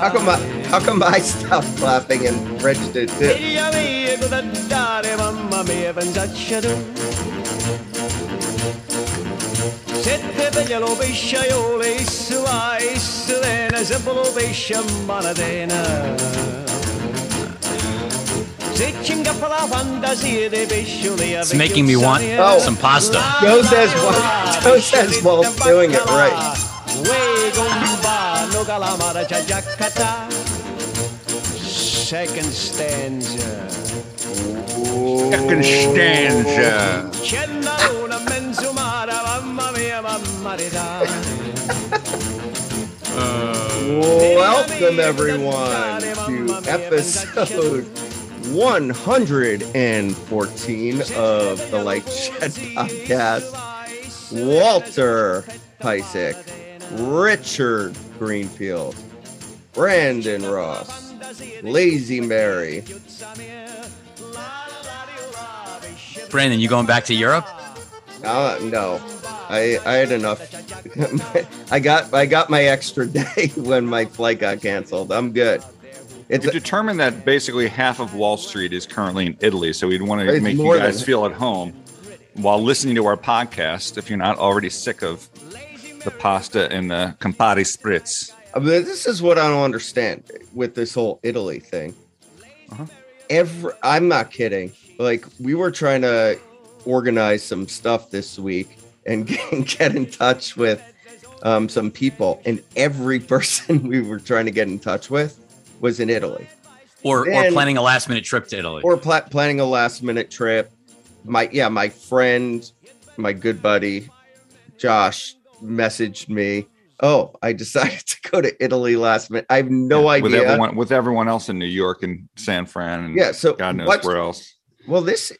How come I, how come I stopped laughing and did too? Figlia mia, cosa dare, mamma mia, pensaccia tu. Sette It's making me want Oh. some pasta. Joe says Walt- Joe says Walt's doing it right. Uè, compa, no calamara, c'ha già catà. Second stanza. Second stanza. C'è la luna in mezzo mare, mamma mia, mamma ridare. Uh, welcome everyone to episode 114 of the Light Shed podcast. Walter Piecyk, Richard Greenfield, Brandon Ross, Lazy Mary. Brandon, you going back to Europe? Uh, no, I I had enough. I got I got my extra day when my flight got canceled. I'm good. It's We determined that basically half of Wall Street is currently in Italy, so we'd want to make you guys than- feel at home while listening to our podcast. If you're not already sick of the pasta and the Campari spritz, I mean, this is what I don't understand with this whole Italy thing. Uh-huh. Every, I'm not kidding. Like we were trying to organize some stuff this week and get, get in touch with um, some people, and every person we were trying to get in touch with was in Italy Or or planning a last minute trip to Italy? or pla- planning a last minute trip. My yeah, my friend, my good buddy, Josh messaged me. Oh, I decided to go to Italy last minute. I have no with idea. everyone with everyone else in New York and San Fran, and Yeah, so God knows what- where else. Well, this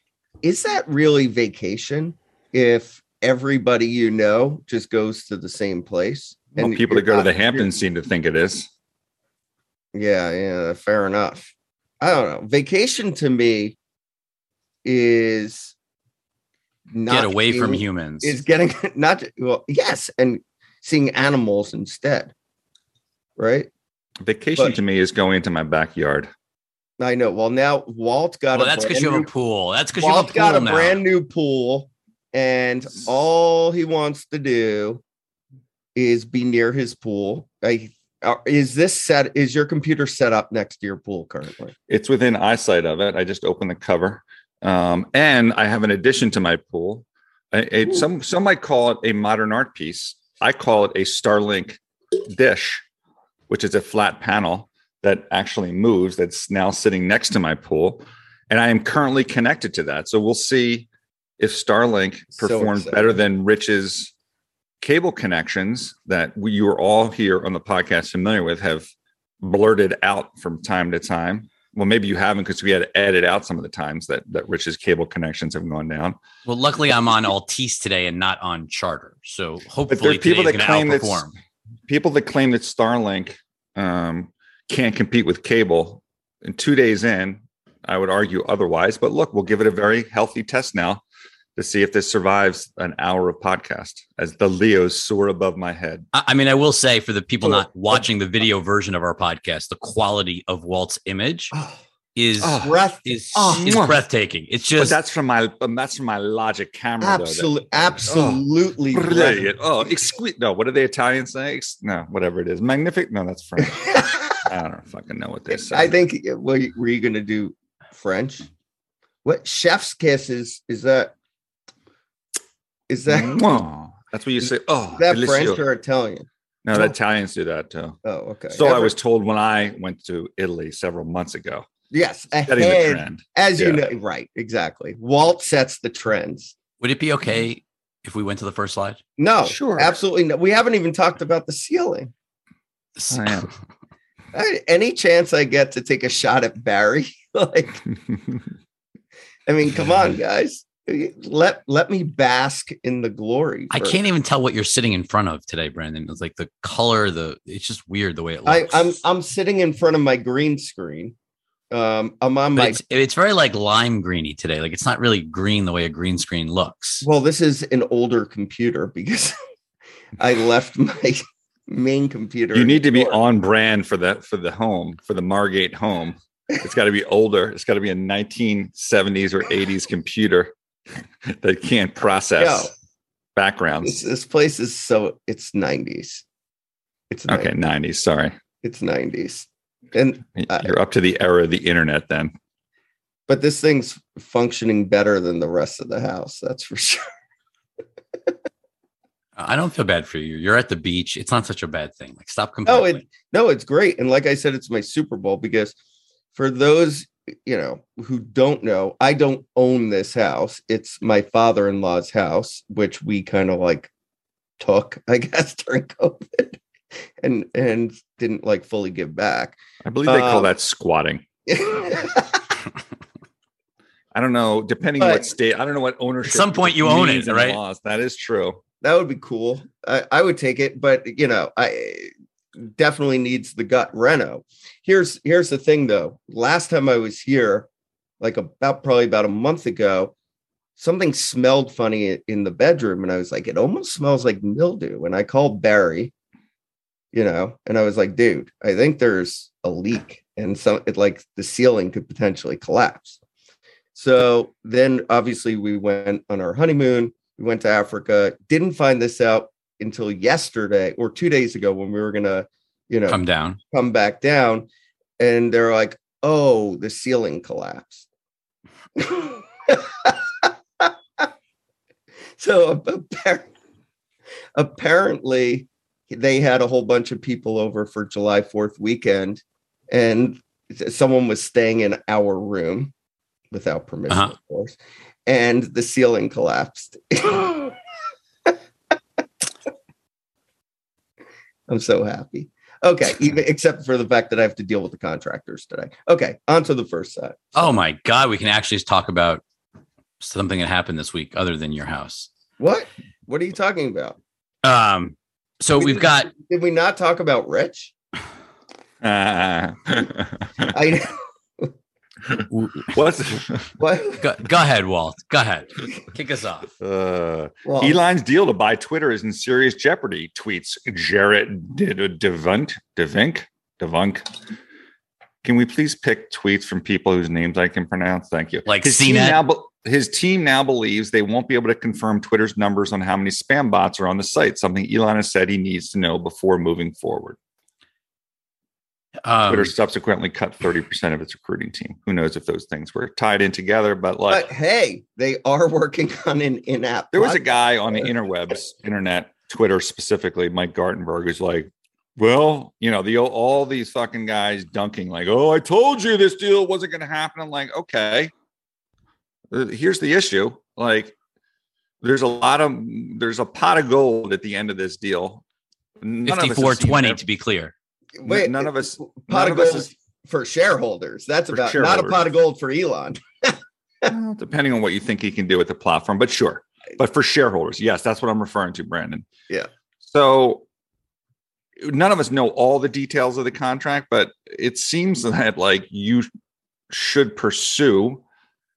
is that really vacation if everybody you know just goes to the same place? Well, people that go to the Hamptons seem to think it is. Yeah, yeah, fair enough. I don't know. Vacation to me is not Get away from humans. Is getting not well, yes, and seeing animals instead. Right? Vacation But- to me is going into my backyard. I know. Well, now Walt got well, a that's because you have a pool. That's because you have a Walt pool got a now. brand new pool, and all he wants to do is be near his pool. I, is this set? Is your computer set up next to your pool currently? It's within eyesight of it. I just opened the cover, um, and I have an addition to my pool. A, a- some some might call it a modern art piece. I call it a Starlink dish, which is a flat panel that actually moves. That's now sitting next to my pool, and I am currently connected to that. So we'll see if Starlink performs excited. better than Rich's cable connections that we, you are all here on the podcast familiar with have blurted out from time to time. Well, maybe you haven't because we had to edit out some of the times that that Rich's cable connections have gone down. Well, luckily I'm on Altice today and not on Charter. So But hopefully there's people that claim that people that claim that Starlink um, can't compete with cable. And two days in, I would argue otherwise. But look, we'll give it a very healthy test now to see if this survives an hour of podcast as the Leos soar above my head. I I mean, I will say for the people Oh, not watching the video version of our podcast, the quality of Walt's image is Oh, Breath is Oh, is mwah. breathtaking. It's But just that's from my um, that's from my Logic camera. though, that- absolutely, absolutely Oh, brilliant. Oh, exquisite. No, what do the Italians say? Ex- No, whatever it is. Magnific. No, that's French. I don't fucking know what they say. I think. Were you, were you going to do French? What chef's kiss is? Is that? Is that mm-hmm. Mwah. That's what you say. Oh, that delizio. French or Italian? no, the Italians do that too. Oh, okay. So I was told when I went to Italy several months ago. yes Setting the ahead, trend. as you Yeah. know, right? Exactly. Walt sets the trends. would it be okay mm-hmm. if we went to the first slide? No, Sure. absolutely no. We haven't even talked about the ceiling. I. I- any chance I get to take a shot at Barry, like, I mean, come on, guys, let let me bask in the glory. I can't even tell what you're sitting in front of today, Brandon. It's like the color, the it's just weird the way it I, looks. I'm I'm sitting in front of my green screen. Um, I'm on But my. it's, it's very like lime greeny today. Like it's not really green the way a green screen looks. Well, this is an older computer because I left my main computer. You need to be on brand for that for the home for the Margate home. It's got to be older. It's got to be a 1970s or 80s computer that can't process Yo. Backgrounds. this place is so it's 90s. It's 90s. Okay, 90s. Sorry, It's 90s. And you're up to the era of the internet. Then but this thing's functioning better than the rest of the house, that's for sure. I don't feel bad for you. You're at the beach. It's not such a bad thing. Like stop No, it no, it's great. And like I said, it's my Super Bowl because for those you know who don't know, I don't own this house. It's my father-in-law's house, which we kind of like took, I guess, during COVID and and didn't like fully give back. I believe they call Um, that squatting. I don't know. Depending what state, I don't know what ownership. At some point you own it, right? laws. That is true. that would be cool. I, I would take it, but you know, I definitely needs the gut reno. Here's here's the thing though. Last time I was here, like about probably about a month ago, something smelled funny in the bedroom, and I was like, it almost smells like mildew. And I called Barry, you know, and I was like, dude, I think there's a leak, and some it like the ceiling could potentially collapse. So then obviously we went on our honeymoon. We went to Africa. Didn't find this out until yesterday or two days ago when we were gonna, you know, Come down. come back down. And they're like, oh, the ceiling collapsed. so apparently they had a whole bunch of people over for July 4th weekend, and someone was staying in our room without permission, Uh-huh. of course, and the ceiling collapsed. I'm so happy. Okay, even except for the fact that I have to deal with the contractors today. Okay, on to the first set. Oh my God. We can actually talk about something that happened this week other than your house. What? What are you talking about? Um, so We we've got Did we not talk about Rich? Ah. I What's what? go, go ahead, Walt. Go ahead. Kick us off. uh, Well, Elon's deal to buy Twitter is in serious jeopardy, tweets Gerrit De- De- Devunk. Devink? Devunk. Can we please pick tweets from people whose names I can pronounce? Thank you. Like his team, now, his team now believes they won't be able to confirm Twitter's numbers on how many spam bots are on the site, something Elon has said he needs to know before moving forward. Um, Twitter subsequently cut 30% of its recruiting team. Who knows if those things were tied in together, but like but hey, they are working on an in-app. There was a guy on the interwebs, internet, Twitter specifically, Mike Gartenberg, who's like, well, you know, the all these fucking guys dunking, like, oh, I told you this deal wasn't going to happen. I'm like, okay. Uh, Here's the issue. Like, there's a lot of there's a pot of gold at the end of this deal. None of us 5420 to be clear. Wait, none of us- pot none of of us gold is- for shareholders. That's For about not a pot of gold for Elon. Well, depending on what you think he can do with the platform, but sure. But for shareholders, yes, that's what I'm referring to, Brandon. Yeah. So none of us know all the details of the contract, but it seems that like you should pursue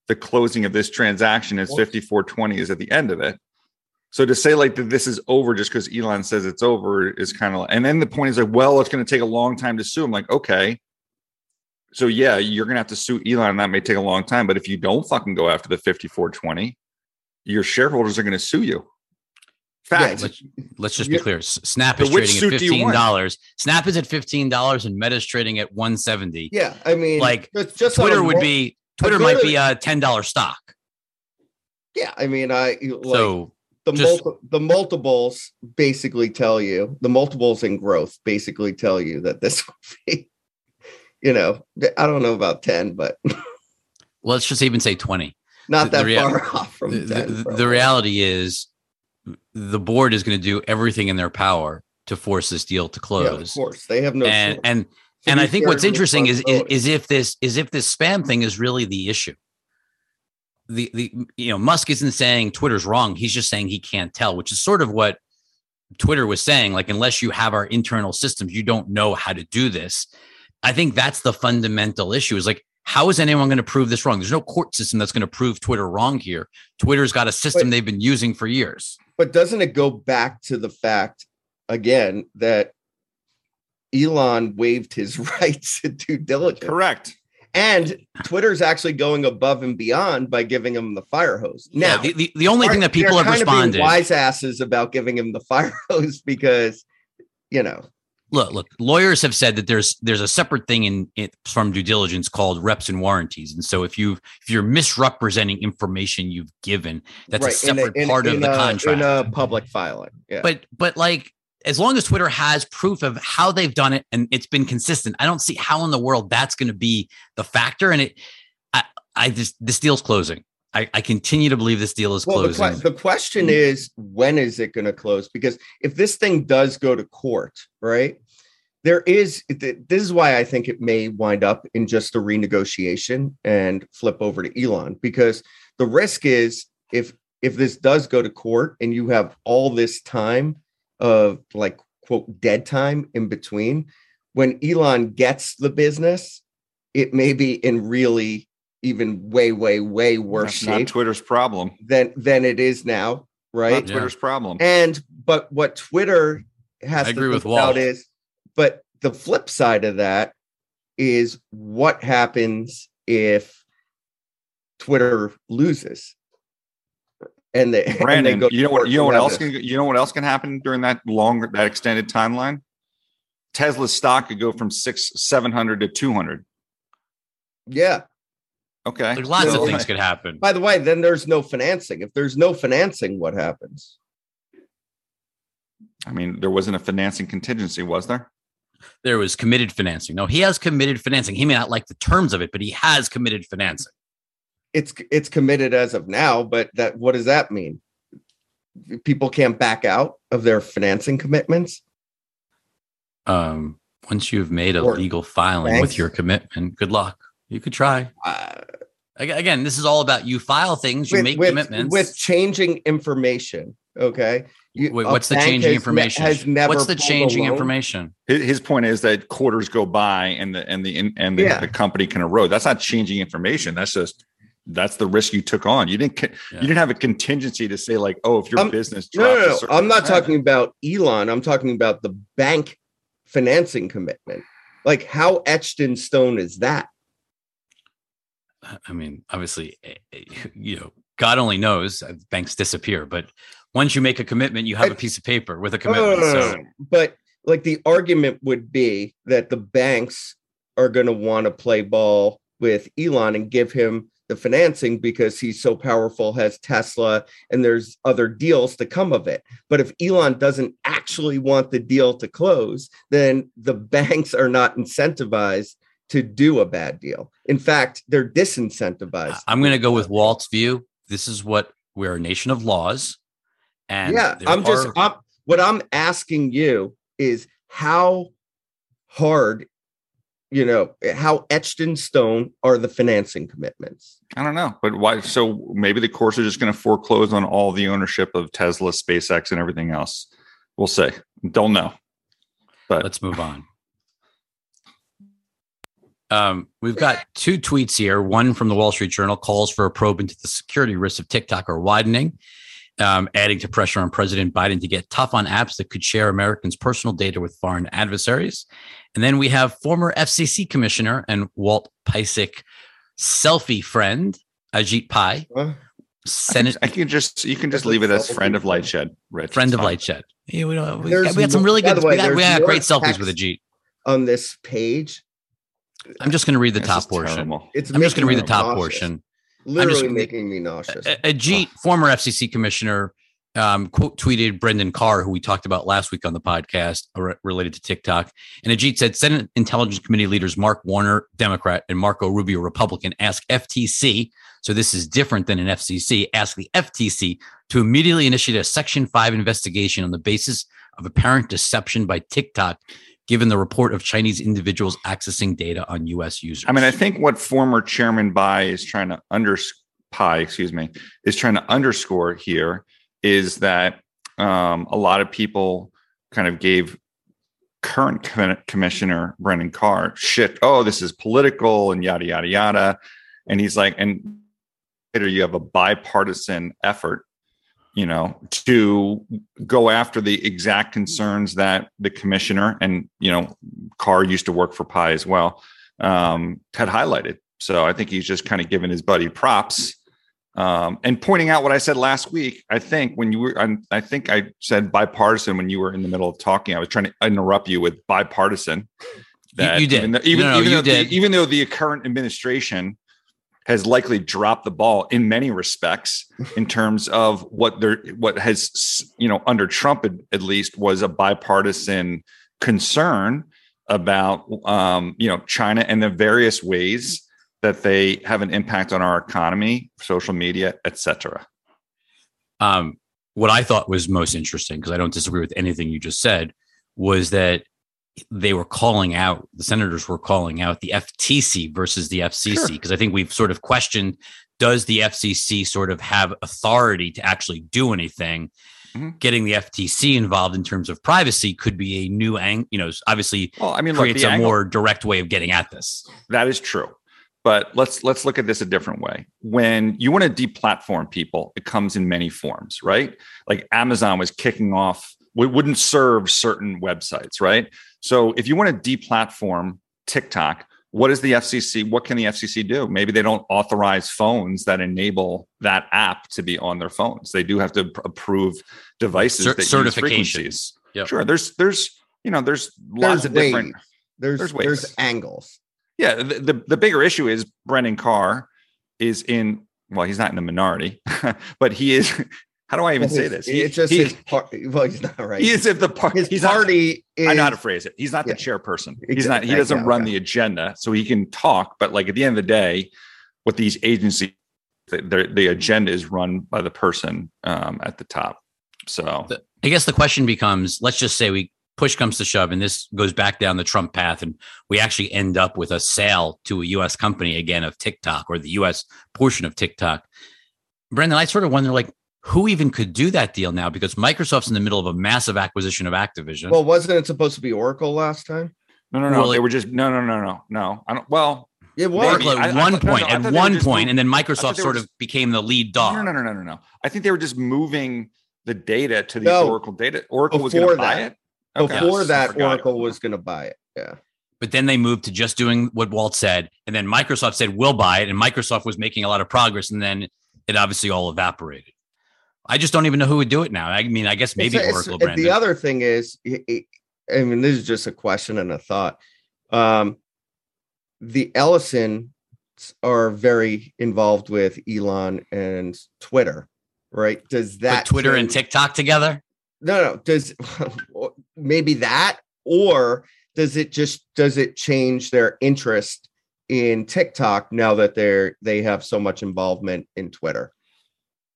the closing of this transaction as 5420 is at the end of it. So to say like that this is over just because Elon says it's over is kind of and then the point is like, well, it's going to take a long time to sue. I'm like, okay. So yeah, you're gonna have to sue Elon, and that may take a long time. But if you don't fucking go after the 5420, your shareholders are gonna sue you. Fact. Yeah, Let's, let's just be Yeah. clear. Snap is trading at suit do you want? $15. Snap is at $15 and Meta's trading at 170. Yeah, I mean, Like, just, just on a Twitter would mul- be Twitter might be a $10 stock. Yeah, I mean, I like so the just- multi- the multiples basically tell you the multiples in growth basically tell you that this will be, you know, I don't know about ten, but let's just even say 20. not The- that the rea- far off from the, ten. the- the reality is the board is going to do everything in their power to force this deal to yeah, of close. course, they have no. and choice. and and I think what's interesting is, is is if this is if this spam thing is really the issue. The the you know Musk isn't saying Twitter's wrong. He's just saying he can't tell, which is sort of what Twitter was saying. Like unless you have our internal systems, you don't know how to do this. I think that's the fundamental issue. Is like how is anyone going to prove this wrong? There's no court system that's going to prove Twitter wrong here. Twitter's got a system But- they've been using for years. but doesn't it go back to the fact again that Elon waived his rights to due diligence. Correct. And Twitter's actually going above and beyond by giving him the fire hose. Yeah, Now, the, the, the only thing that people have kind of being responded. wise asses about giving him the fire hose because, you know, look, look, lawyers have said that there's there's a separate thing in it from due diligence called reps and warranties. And so if you if you're misrepresenting information you've given, that's a right, in separate in- part in of the contract. in a public filing. Yeah. but but like as long as Twitter has proof of how they've done it and it's been consistent, I don't see how in the world that's going to be the factor. And it, I, I just this deal's closing. I, I continue to believe this deal is Well, the, closing. que- the question mm-hmm. is, when is it going to close? Because if this thing does go to court, right, there is. This is why I think it may wind up in just a renegotiation and flip over to Elon. Because the risk is, if if this does go to court and you have all this time of like quote dead time in between, when Elon gets the business, it may be in really even way, way, way worse That's not shape Twitter's problem. than than it is now, right? Not Yeah. Twitter's problem. And but what Twitter has I to agree think with Walt. about is, but the flip side of that is what happens if Twitter loses, and they and they Brandon, go you know what? You know what else can you know what else can happen during that longer that extended timeline? Tesla's stock could go from six seven hundred to two hundred. Yeah. Okay, Like lots So- of things could happen. By the way, then there's no financing. If there's no financing, what happens? I mean, there wasn't a financing contingency, was there? There was committed financing. No, he has committed financing. He may not like the terms of it, but he has committed financing. It's it's committed as of now, but that what does that mean? People can't back out of their financing commitments. Um, once you've made a Or legal filing banks. with your commitment, good luck. You could try. Uh, Again, this is all about you file things, you with, make with, commitments. with changing information. Okay. You- Wait, what's the changing has ne- information? has never what's the changing information? His, his point is that quarters go by and the and the and the, Yeah. the company can erode. That's not changing information. That's just that's the risk you took on. You didn't Yeah. you didn't have a contingency to say like, oh, if your Um, business No, no, no. I'm not percentage- talking about Elon. I'm talking about the bank financing commitment. Like, how etched in stone is that? I mean, obviously, eh, eh, you know, God only knows uh, banks disappear, but once you make a commitment, you have a I- piece of paper with a No, no, commitment. no, no, So. But like the argument would be that the banks are going to want to play ball with Elon and give him the financing because he's so powerful, has Tesla, and there's other deals to come of it. But if Elon doesn't actually want the deal to close, then the banks are not incentivized to do a bad deal. In fact, they're disincentivized. I'm going to go with Walt's view. This is what we're a nation of laws. And yeah, I'm just are- I'm, what I'm asking you is how hard, you know, how etched in stone are the financing commitments? I don't know, but why? So maybe the courts are just going to foreclose on all the ownership of Tesla, SpaceX, and everything else. We'll say. Don't know. But let's move on. Um, we've got two tweets here. One from the Wall Street Journal calls for a probe into the security risks of TikTok are widening, um, adding to pressure on President Biden to get tough on apps that could share Americans' personal data with foreign adversaries. And then we have former FCC Commissioner and Walt Piecyk selfie friend Ajit Pai, Huh? Senate I can just you can just leave it as friend of Lightshed, Rich. friend of fine. Lightshed. Yeah, we, don't- we, got, we got some really good. the way, we got, we got great selfies with Ajit. On this page, I'm just going to read the This top portion. terrible. it's I'm just going to read the top nauseous. portion. Literally just- making me nauseous. Ajit, former FCC commissioner, um, quote tweeted Brendan Carr, who we talked about last week on the podcast re- related to TikTok. And Ajit said Senate Intelligence Committee leaders Mark Warner, Democrat, and Marco Rubio, Republican, ask FTC. So this is different than an FCC. Ask the FTC to immediately initiate a Section 5 investigation on the basis of apparent deception by TikTok, given the report of Chinese individuals accessing data on U.S. users. I mean, I think what former Chairman Bai is trying to under Pai, excuse me, is trying to underscore here is that um, a lot of people kind of gave current commi- commissioner Brendan Carr shit. Oh, this is political and yada yada yada, and he's like, and later you have a bipartisan effort you know, to go after the exact concerns that the commissioner and you know, Carr used to work for Pai as well, um, had highlighted. So I think he's just kind of giving his buddy props um, and pointing out what I said last week. I think when you were, I, I think I said bipartisan when you were in the middle of talking. I was trying to interrupt you with bipartisan. You, you did. Even though, even, No, no, even though did. The, even though the current administration has likely dropped the ball in many respects in terms of what there what has you know under Trump at, at least was a bipartisan concern about um, you know China and the various ways that they have an impact on our economy, social media, etc. um, what I thought was most interesting, because I don't disagree with anything you just said, was that they were calling out the senators were calling out the FTC versus the FCC Sure. because I think we've sort of questioned does the FCC sort of have authority to actually do anything? Mhm. Getting the FTC involved in terms of privacy could be a new angle you know, obviously Well, I mean, look, creates the a angle- more direct way of getting at this. That is true. But let's let's look at this a different way. When you want to deplatform people, it comes in many forms, right? Like Amazon was kicking off, we wouldn't serve certain websites, right? So if you want to deplatform TikTok, what is the FCC? What can the FCC do? Maybe they don't authorize phones that enable that app to be on their phones. They do have to pr- approve devices Cer- that use certifications. frequencies. Yep. Sure, there's there's you know there's lots There's of different ways. There's there's there's, angles. yeah, the, the the bigger issue is Brendan Carr is in well, he's not in the minority, but he is. How do I even say this? He, it's just he, his part. Well, he's not right. he is at the part. his he's not- is. I know how to phrase it. He's not the Yeah. chairperson. Exactly. He's not. He doesn't yeah, run okay. the agenda, so he can talk. But like at the end of the day, what these agencies, the, the, the agenda is run by the person um, at the top. So The- I guess the question becomes let's just say we push comes to shove and this goes back down the Trump path and we actually end up with a sale to a US company again of TikTok or the US portion of TikTok. Brendan, I sort of wonder like who even could do that deal now because Microsoft's in the middle of a massive acquisition of Activision. Well, wasn't it supposed to be Oracle last time? no, no, no. Well, they it- were just no, no, no, no, no. I don't. Well, It was. Oracle at I one thought- point, no, I at one just point, moving- and then Microsoft sort were of became the lead dog. No, no, no, no, no, no. I think they were just moving the data to the No. Oracle data. Oracle was going to buy it. Okay. Before Yes, I that, forgot. Oracle was going to buy it. Yeah. But then they moved to just doing what Walt said. And then Microsoft said, we'll buy it. And Microsoft was making a lot of progress. And then it obviously all evaporated. I just don't even know who would do it now. I mean, I guess maybe It's- it's- Oracle. Brandon. The other thing is, I mean, this is just a question and a thought. Um, the Ellison are very involved with Elon and Twitter, right? Does that Put Twitter and TikTok together. no no does maybe that or does it just does it change their interest in tiktok now that they're they have so much involvement in twitter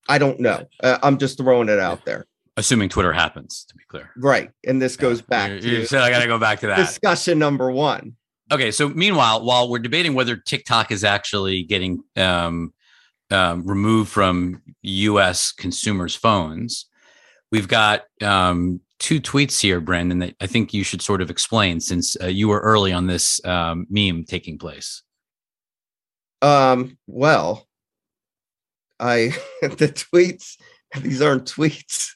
i don't know uh, i'm just throwing it out there Assuming Twitter happens, to be clear. right and this goes back You- you to said I got to go back to that. discussion number one Okay, so meanwhile, while we're debating whether TikTok is actually getting um, um, removed from U.S. consumers' phones, we've got um, two tweets here, Brandon, that I think you should sort of explain since uh, you were early on this um, meme taking place. um well i the tweets these aren't tweets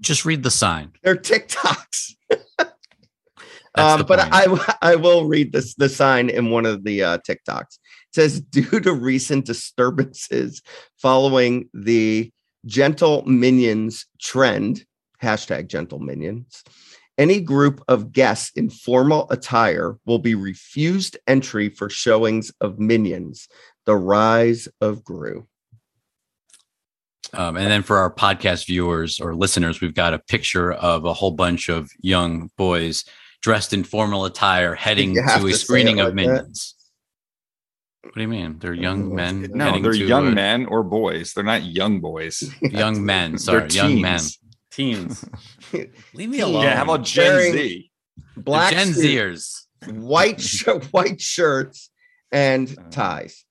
Just read the sign. they're tiktoks um, the but. I I will read this the sign in one of the uh, TikToks. It says due to recent disturbances following the gentle minions trend hashtag gentle minions. Any group of guests in formal attire will be refused entry for showings of Minions, the rise of Gru. Um, and then for our podcast viewers or listeners, we've got a picture of a whole bunch of young boys dressed in formal attire heading you have to a screening it of like that. Minions. What do you mean? They're young men. no, No, they're to young a- men or boys. They're not young boys. Young men. They're Sorry, young men. teens. Teens. Leave me alone. Yeah, how about Gen Wearing- Z? The Black Gen suit, Zers? white shirt, white shirts, and Uh, ties.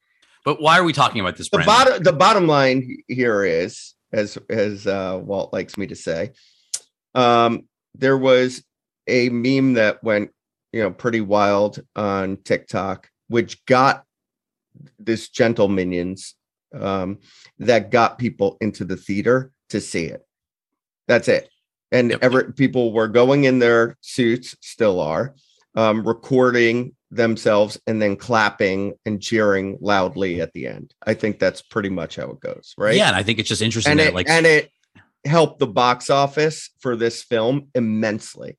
But why are we talking about this, the bottom the bottom line here is as as uh, Walt likes me to say um there was a meme that went you know pretty wild on TikTok which got this gentle minions um that got people into the theater to see it That's it. And Yep. ever people were going in their suits, still are, um, recording themselves and then clapping and cheering loudly at the end. I think that's pretty much how it goes, right? Yeah, and I think it's just interesting and that it, like and it helped the box office for this film immensely.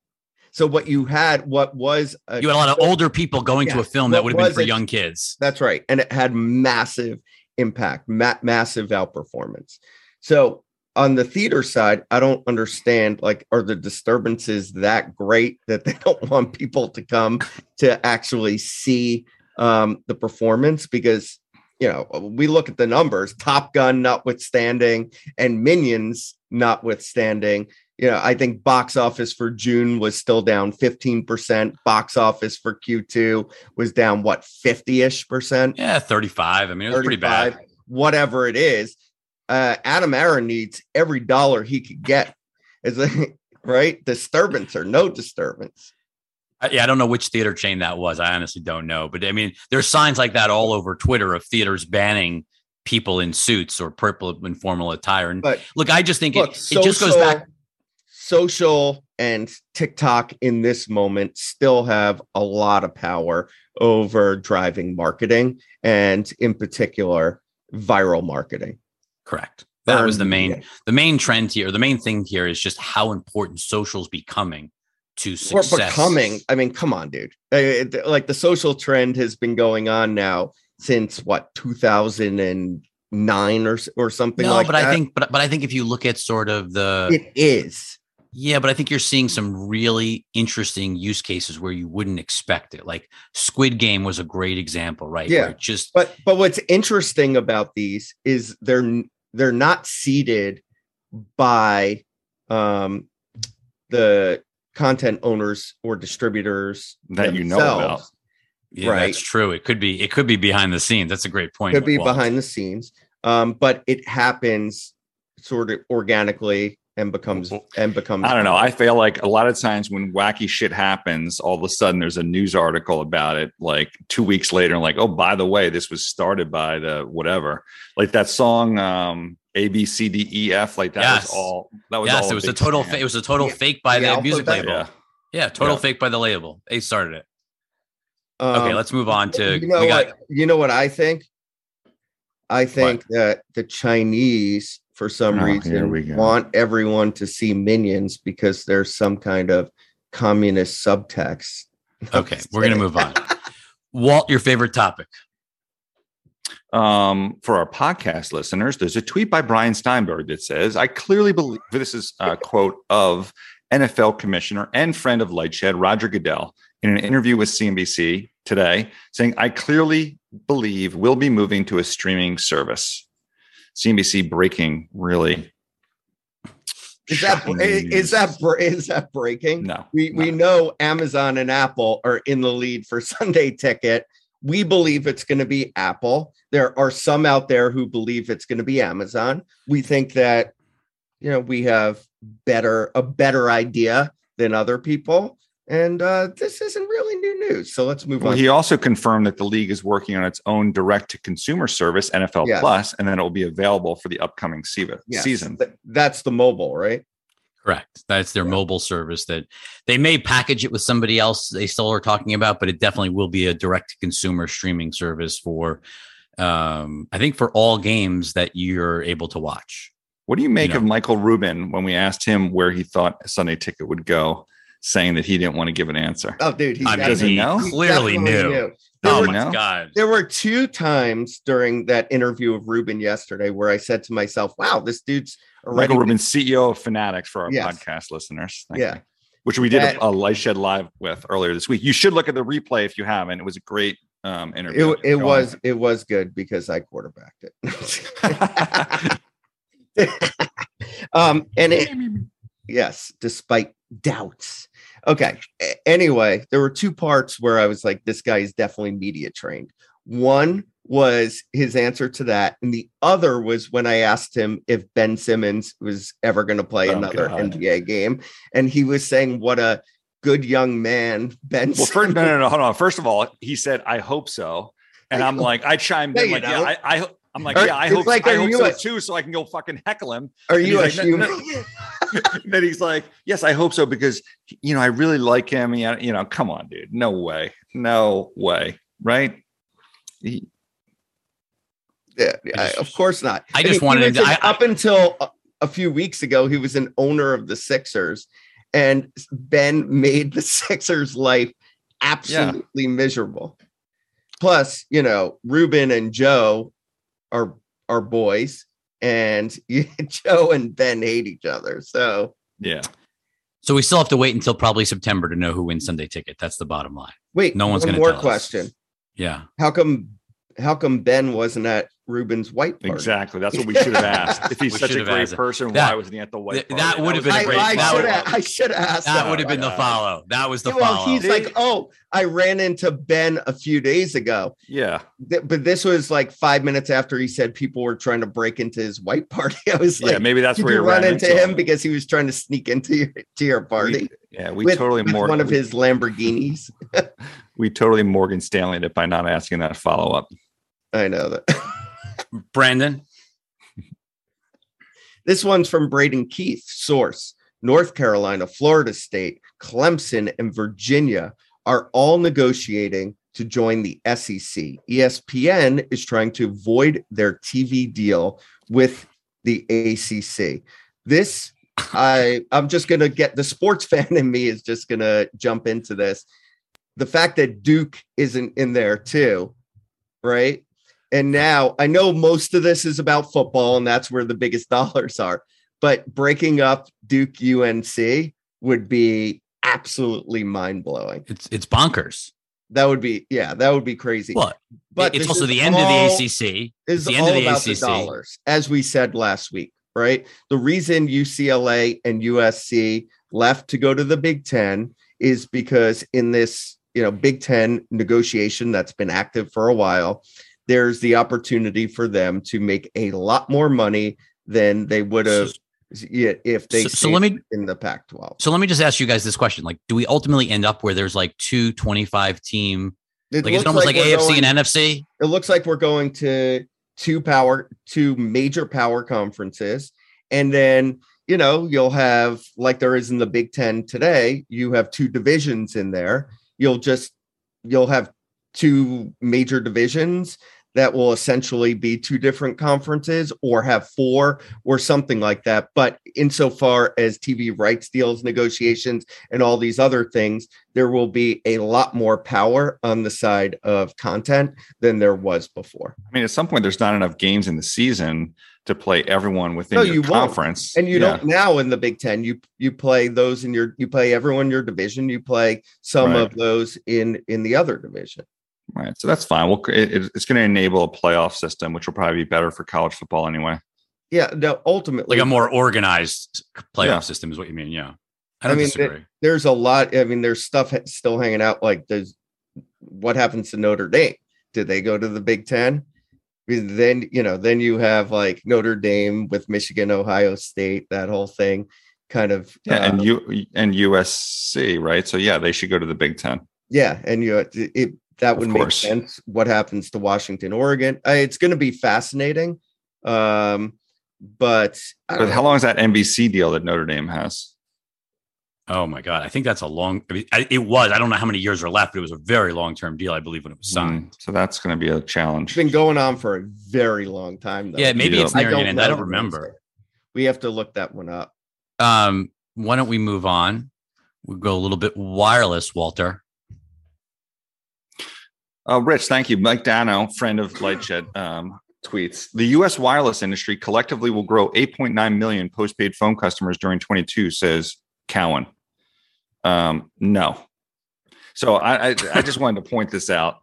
So what you had, what was a, you had a lot of older people going to a film that would have been for it? young kids. That's right, and it had massive impact, ma- massive outperformance. So on the theater side, I don't understand. Like, are the disturbances that great that they don't want people to come to actually see um, the performance? Because you know, we look at the numbers, Top Gun notwithstanding, and Minions notwithstanding. You know, I think box office for June was still down 15%. Box office for Q2 was down what 50-ish percent. Yeah, 35. I mean, it was pretty bad. Whatever it is, uh, Adam Aron needs every dollar he could get. Is right? Disturbance or no disturbance. I, yeah, I don't know which theater chain that was. I honestly don't know. But I mean, there's signs like that all over Twitter of theaters banning people in suits or purple informal attire. And But look, I just think look, it, it just goes back. Social and TikTok in this moment still have a lot of power over driving marketing and, in particular, viral marketing. Correct. That was the um, main media. the main trend here. The main thing here is just how important social's becoming to Or success. becoming. I mean, come on, dude. Like the social trend has been going on now since what 2009 or or something no, like but that. I think, but but I think if you look at sort of the it is. Yeah, but I think you're seeing some really interesting use cases where you wouldn't expect it. Like Squid Game was a great example, right? Yeah. Just But but what's interesting about these is they're they're not seeded by um the content owners or distributors That you know about. themselves. yeah, right. that's true. It could be it could be behind the scenes. That's a great point. It could be Walt. behind the scenes, um, but it happens sort of organically and becomes and becomes. I don't know. I feel like a lot of times when wacky shit happens, all of a sudden there's a news article about it like two weeks later, and like, oh, by the way, this was started by the whatever. Like that song, um, A B C D E F, like that Yes. was all that was Yes, all it was a total scam. fa- it was a total Yeah. fake by The the, music label. yeah. Yeah, total Yeah. fake by the label. They started it. Okay, um, let's move on to you know we got what you know what I think. I think that the Chinese, for some Oh, we reason, want everyone to see Minions because there's some kind of communist subtext. Okay, we're gonna move on. Walt, your favorite topic. Um, for our podcast listeners, there's a tweet by Brian Steinberg that says, I clearly believe this is a quote of NFL commissioner and friend of Lightshed, Roger Goodell, in an interview with CNBC today, saying, I clearly believe we'll be moving to a streaming service. CNBC breaking really. Is that is that is that breaking? no? We we know Amazon and Apple are in the lead for Sunday Ticket. We believe it's going to be Apple. There are some out there who believe it's going to be Amazon. We think that you know we have better a better idea than other people, and uh, this isn't really new news. So let's move Well, on. he also confirmed that the league is working on its own direct to consumer service, NFL Yes. Plus, and then it will be available for the upcoming se- Yes, season. th- that's the mobile, right? Correct. That's their Yeah. mobile service that they may package it with somebody else they still are talking about, but it definitely will be a direct to consumer streaming service for um I think for all games that you're able to watch. What do you make know. of Michael Rubin when we asked him where he thought Sunday Ticket would go, saying that he didn't want to give an answer? Oh, dude, he I mean, Does he know? he clearly definitely knew. There Oh were you my god. There were two times during that interview of Rubin yesterday where I said to myself, "Wow, this dude's already." Michael Rubin, CEO of Fanatics, for our Yes. podcast listeners. Thank Yeah. you. Which we did That- a, a light shed live with earlier this week. You should look at the replay if you haven't. It was a great um, interview. It, it Go was it was good because I quarterbacked it. um, and it yes, despite doubts. Okay. Anyway, there were two parts where I was like, "This guy is definitely media trained." One was his answer to that, and the other was when I asked him if Ben Simmons was ever going to play Oh, another God. NBA game, and he was saying what a good young man Ben. well, first, no, no, no, hold on. First of all, he said, "I hope so," and I I'm hope- like, I chimed No, in like, "Yeah. I, I, I'm like, yeah, I hope, like, I hope so a- too, so I can go fucking heckle him." Are And you a like, "No, human? no." then he's like, "Yes, I hope so because you know I really like him." You know, come on, dude, no way, no way, right? He, Yeah, yeah, of course not. I just he wanted was him to- an- I- I- up until a, a few weeks ago, he was an owner of the Sixers, and Ben made the Sixers' life absolutely miserable. Plus, you know, Rubin and Joe are are boys, and Joe and Ben hate each other. So yeah, So we still have to wait until probably September to know who wins Sunday ticket. That's the bottom line. wait, No one's one more tell us. More question. Yeah. How come how come Ben wasn't at Rubin's white party? exactly. That's what we should have asked. If he's We such a great person, That- why wasn't he at the white? th- Party? that would have been I, a great I follow-up. should have I should have asked That that. would have been the follow. That was the well, follow. he's like, oh, I ran into Ben a few days ago. Yeah, Th- But this was like five minutes after he said people were trying to break into his white party. I was like, yeah. Maybe that's did where you you run ran into him because he was trying to sneak into your, to your party We, yeah, we with, totally with more one of his Lamborghinis? we totally Morgan Stanley it by not asking that follow up. I know that. Brandon. This one's from Braden Keith. Source North Carolina, Florida State, Clemson, and Virginia are all negotiating to join the SEC. ESPN is trying to void their TV deal with the ACC. This, I, I'm just going to get the sports fan in me is just going to jump into this. The fact that Duke isn't in there too, right? And now I know most of this is about football, and that's where the biggest dollars are. But breaking up Duke UNC would be absolutely mind blowing. It's it's bonkers. That would be, yeah, that would be crazy. What? But it's also the end all- of the ACC. is the end all of the about the dollars, as we said last week, right? The reason UCLA and USC left to go to the Big Ten is because in this, you know, Big Ten negotiation that's been active for a while, there's the opportunity for them to make a lot more money than they would have if they So- so let me- in the Pac-12. So let me just ask you guys this question: Like, do we ultimately end up where there's like two 25 team? It Like, it's almost like, we're AFC going- and NFC. it looks like we're going to two power two major power conferences and then you know you'll have like there is in the big 10 today you have two divisions in there you'll just you'll have two major divisions that will essentially be two different conferences or have four or something like that but insofar as tv rights deals negotiations and all these other things there will be a lot more power on the side of content than there was before. I mean, at some point, there's not enough games in the season to play everyone within No, your you won't. conference. And you Yeah. don't now in the Big Ten, you you play those in your you play everyone in your division, you play some Right. of those in in the other division. Right. So that's fine. Well, it, it- it's going to enable a playoff system, which will probably be better for college football anyway. Yeah, no, ultimately Like a more organized playoff Yeah. system is what you mean. Yeah. I I don't mean, disagree. there's a lot. I mean, there's stuff still hanging out. Like, there's what happens to Notre Dame? Did they go to the Big Ten? Then you know, then you have like Notre Dame with Michigan, Ohio State, that whole thing, kind of. Yeah, uh, and you and USC, right? So yeah, they should go to the Big Ten. Yeah, and you it, it that Of would make sense. What happens to Washington, Oregon? Uh, it's going to be fascinating. Um, but But don't how know. long is that NBC deal that Notre Dame has? Oh my god, I think that's a long. I mean, it was. I don't know how many years are left, but it was a very long term deal, I believe, when it was signed. Mm, so that's going to be a challenge. it's been going on for a very long time. Though. Yeah, maybe Yeah. it's nearing an end. I don't remember. We have to look that one up. Um, why don't we move on? We'll go a little bit wireless, Walter. Uh, Rich, thank you. Mike Dano, friend of Lightshed, um, tweets the U.S. wireless industry collectively will grow 8.9 million postpaid phone customers during 22, says Cowen. Um, no. So I, I, I just wanted to point this out.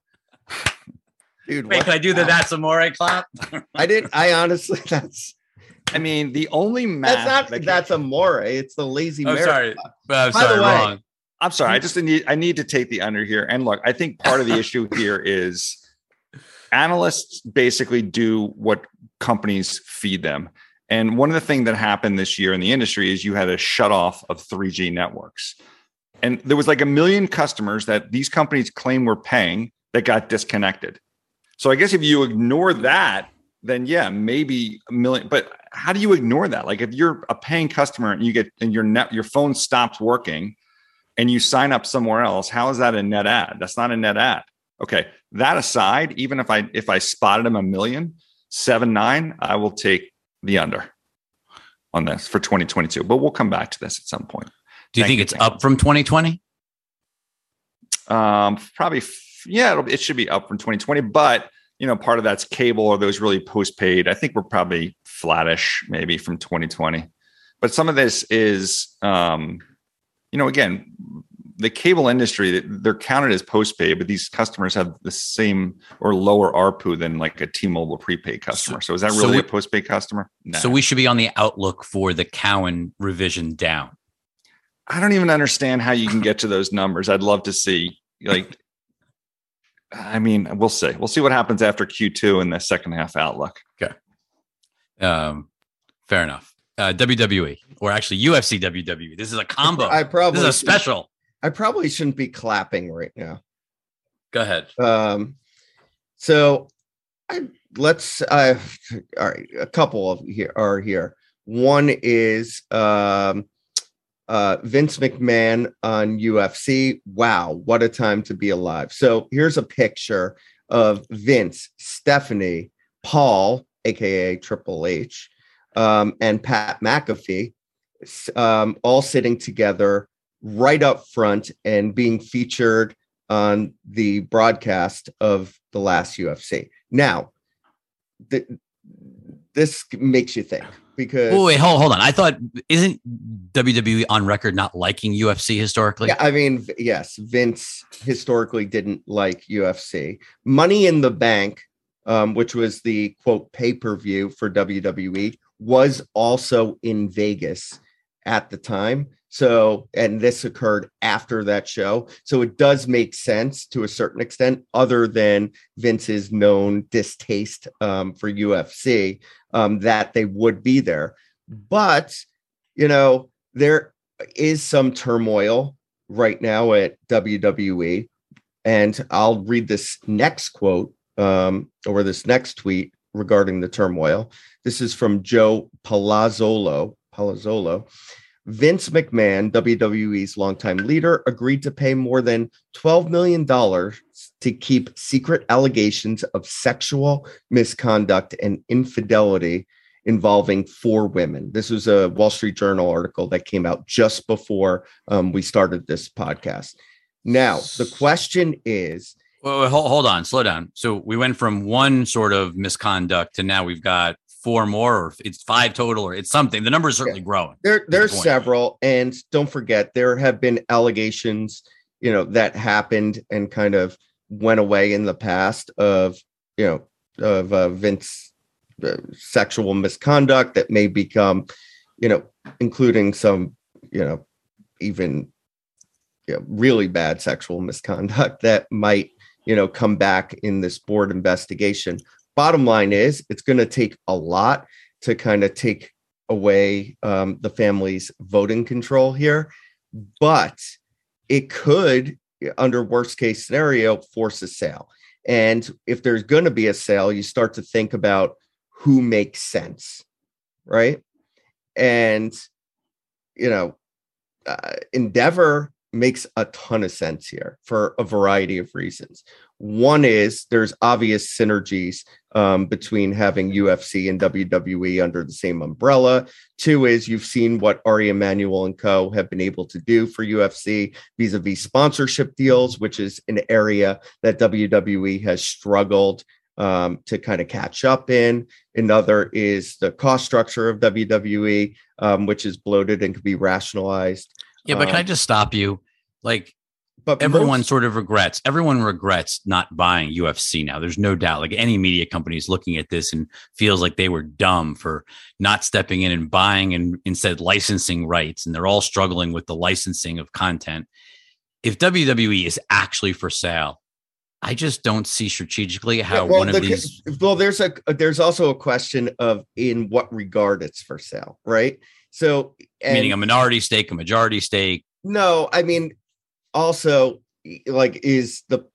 Dude, Wait, what- can I do the that's amore clap? I didn't. I honestly, that's I mean, the only math that's not that can- that's a more. It's the lazy. Oh, Mary. sorry. I'm By the sorry, way- wrong. I'm sorry. I just need I need to take the under here. And look, I think part of the issue here is analysts basically do what companies feed them. And one of the things that happened this year in the industry is you had a shut off of 3G networks. And there was like a million customers that these companies claim were paying that got disconnected. So I guess if you ignore that, then yeah, maybe a million. But how do you ignore that? Like if you're a paying customer and you get and your net your phone stops working and you sign up somewhere else, how is that a net ad? That's not a net ad. Okay. That aside, even if I if I spotted him a million, seven nine, I will take the under on this for 2022. But we'll come back to this at some point. Do you Thank think you, it's up from 2020? Um, probably, yeah, it'll, it should be up from 2020, but you know, part of that's cable or those really postpaid. I think we're probably flattish maybe from 2020, but some of this is, um, you know, again, the cable industry, they're counted as postpaid, but these customers have the same or lower ARPU than like a T-Mobile prepaid customer. So, is that so really we- a postpaid customer? No. So we should be on the outlook for the Cowen revision down. I don't even understand how you can get to those numbers. I'd love to see like I mean, we'll see. We'll see what happens after Q2 in the second half outlook. Um, fair enough. Uh, WWE or actually UFC WWE. This is a combo. I probably this is a special. I probably shouldn't be clapping right now. Go ahead. Um, so I let's uh all right, a couple of here are here. One is um uh Vince McMahon on UFC. Wow, what a time to be alive. So here's a picture of Vince, Stephanie, Paul, aka Triple H, um, and Pat McAfee, um, all sitting together right up front and being featured on the broadcast of the last UFC. Now, th- this makes you think because Oh wait, hold hold on. I thought isn't WWE on record not liking UFC historically? yeah, I mean, yes, Vince historically didn't like UFC. Money in the Bank, um, which was the quote pay per view for WWE, was also in Vegas at the time. So, and this occurred after that show. So it does make sense to a certain extent, other than Vince's known distaste um, for UFC, um, that they would be there. But, you know, there is some turmoil right now at WWE. And I'll read this next quote um, or this next tweet regarding the turmoil. This is from Joe Palazzolo. Palazzolo. Vince McMahon, WWE's longtime leader, agreed to pay more than $12 million to keep secret allegations of sexual misconduct and infidelity involving four women. This was a Wall Street Journal article that came out just before um, we started this podcast. Now, the question is Wait, hold, hold on, slow down. So we went from one sort of misconduct to now we've got four more, or it's five total, or it's something. The number is certainly growing. there there's point. several and don't forget there have been allegations you know that happened and kind of went away in the past of you know of uh, vince uh, sexual misconduct that may become you know including some you know even you know, really bad sexual misconduct that might you know come back in this board investigation bottom line is it's going to take a lot to kind of take away um, the family's voting control here, but it could, under worst case scenario, force a sale. And if there's going to be a sale, you start to think about who makes sense, right? And you know, uh, Endeavor makes a ton of sense here for a variety of reasons. One is there's obvious synergies um, between having UFC and WWE under the same umbrella. Two is you've seen what Ari Emanuel and Co. have been able to do for UFC vis-a-vis sponsorship deals, which is an area that WWE has struggled um, to kind of catch up in. Another is the cost structure of WWE, um, which is bloated and can be rationalized. Yeah, but can I Um, just stop you? Like But everyone most- sort of regrets. Everyone regrets not buying UFC now. There's no doubt. Like any media company is looking at this and feels like they were dumb for not stepping in and buying and instead licensing rights. And they're all struggling with the licensing of content. If WWE is actually for sale, I just don't see strategically how Yeah, well, one of the- these. well there's a there's also a question of in what regard it's for sale right so and meaning a minority stake, a majority stake. no i mean also like is the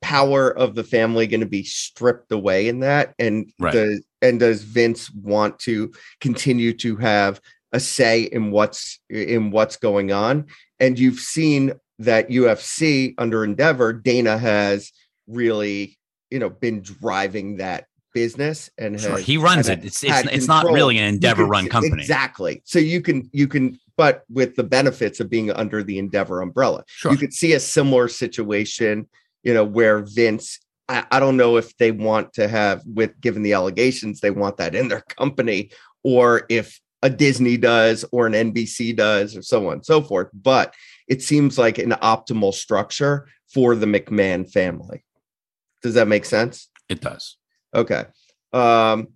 power of the family going to be stripped away in that and Right. does and does vince want to continue to have a say in what's in what's going on and you've seen that ufc under endeavor dana has really you know been driving that business and Sure, has he runs it. It's it's, it's not really an Endeavor can- run company. exactly so you can you can but with the benefits of being under the endeavor umbrella Sure. you could see a similar situation, you know, where Vince, I, I don't know if they want to have, with given the allegations, they want that in their company, or if a Disney does, or an NBC does, or so on and so forth. But it seems like an optimal structure for the McMahon family. Does that make sense? It does. Okay. Um,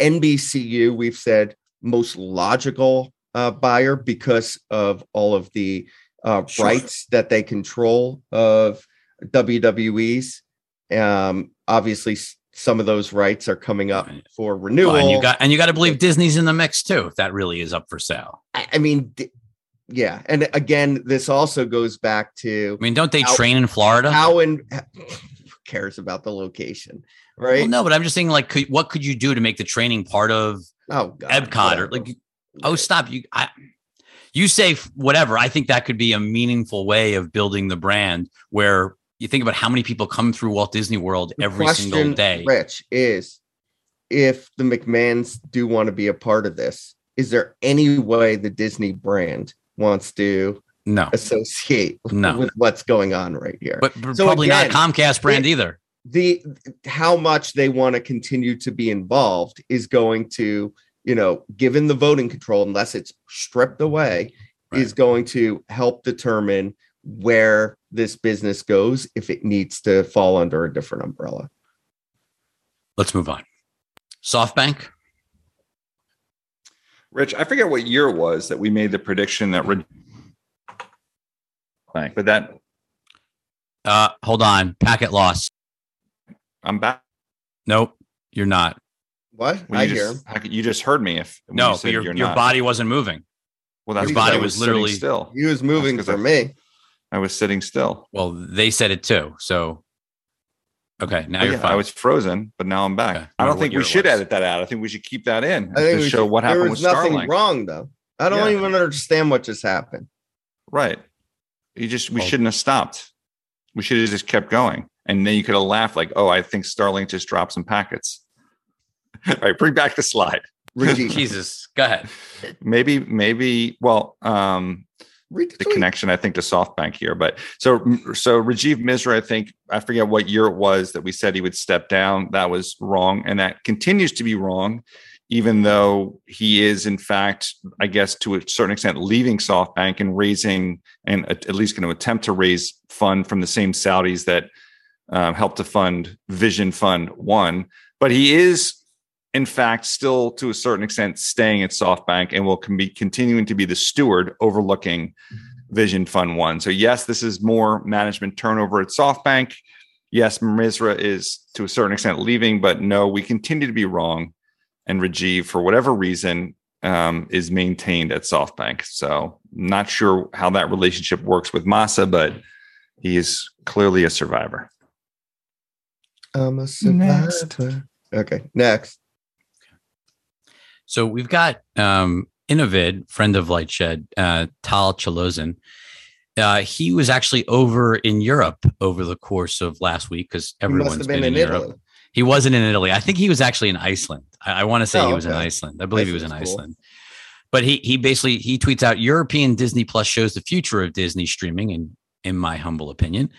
NBCU, we've said most logical uh, buyer because of all of the uh, Sure. rights that they control of WWE's. Um, obviously, some of those rights are coming up Right. for renewal. Well, and you got and you got to believe Disney's in the mix too. If that really is up for sale. I, I mean, d- yeah. And again, this also goes back to I mean, don't they How- train in Florida? how and who cares about the location, right? Well, no, but I'm just saying, like, could, what could you do to make the training part of oh, God, Epcot or like? Oh, stop! You, I, you say whatever. I think that could be a meaningful way of building the brand. Where you think about how many people come through Walt Disney World The every single day. Rich, is if the McMahons do want to be a part of this, is there any way the Disney brand wants to No, associate No. with what's going on right here? but, but So probably again, not Comcast brand it- either. The how much they want to continue to be involved is going to, you know, given the voting control, unless it's stripped away, is going to help determine where this business goes if it needs to fall under a different umbrella. Let's move on. SoftBank. Rich, I forget what year it was that we made the prediction that Re- Bank, but that Uh, hold on. Packet loss. I'm back. Nope, you're not. What? When I you hear just, him. you just heard me. If when No, you said your you're your not. body wasn't moving. well, that's your body I was literally- still. He was moving That's for 'cause I- me. I was sitting still. Well, they said it too. So, okay, now Oh, you're yeah, fine. I was frozen, but now I'm back. Okay. I don't think we should edit that out. I think we should keep that in I think to show should- what happened there with was nothing Starlink. wrong though. I don't Yeah. even understand what just happened. Right. You just we Well- shouldn't have stopped. We should have just kept going. And then you could have laughed like, oh, I think Starlink just dropped some packets. All right, bring back the slide. Rajiv, Jesus, go ahead. Maybe, maybe, well, um, read the the connection, I think, to SoftBank here. But so, so Rajiv Misra, I think, I forget what year it was that we said he would step down. That was wrong. And that continues to be wrong, even though he is, in fact, I guess, to a certain extent, leaving SoftBank and raising, and at at least going to attempt to raise fund from the same Saudis that um, helped to fund Vision Fund One. But he is, in fact, still to a certain extent staying at SoftBank and will be continuing to be the steward overlooking Vision Fund One. So, yes, this is more management turnover at SoftBank. Yes, Misra is to a certain extent leaving, but no, we continue to be wrong. And Rajiv, for whatever reason, um, is maintained at SoftBank. So, not sure how that relationship works with Massa, but he is clearly a survivor. I'm a survivor. Okay, next. So we've got um, Innovid, friend of Lightshed, uh, Tal Chalozin. Uh, he was actually over in Europe over the course of last week because He must everyone's have been, been in, in Europe. Italy. He wasn't in Italy. I think he was actually in Iceland. I, I want to say Oh, he was in. Iceland. I believe he was in cool. Iceland. But he he basically he tweets out European Disney Plus shows the future of Disney streaming, in in my humble opinion.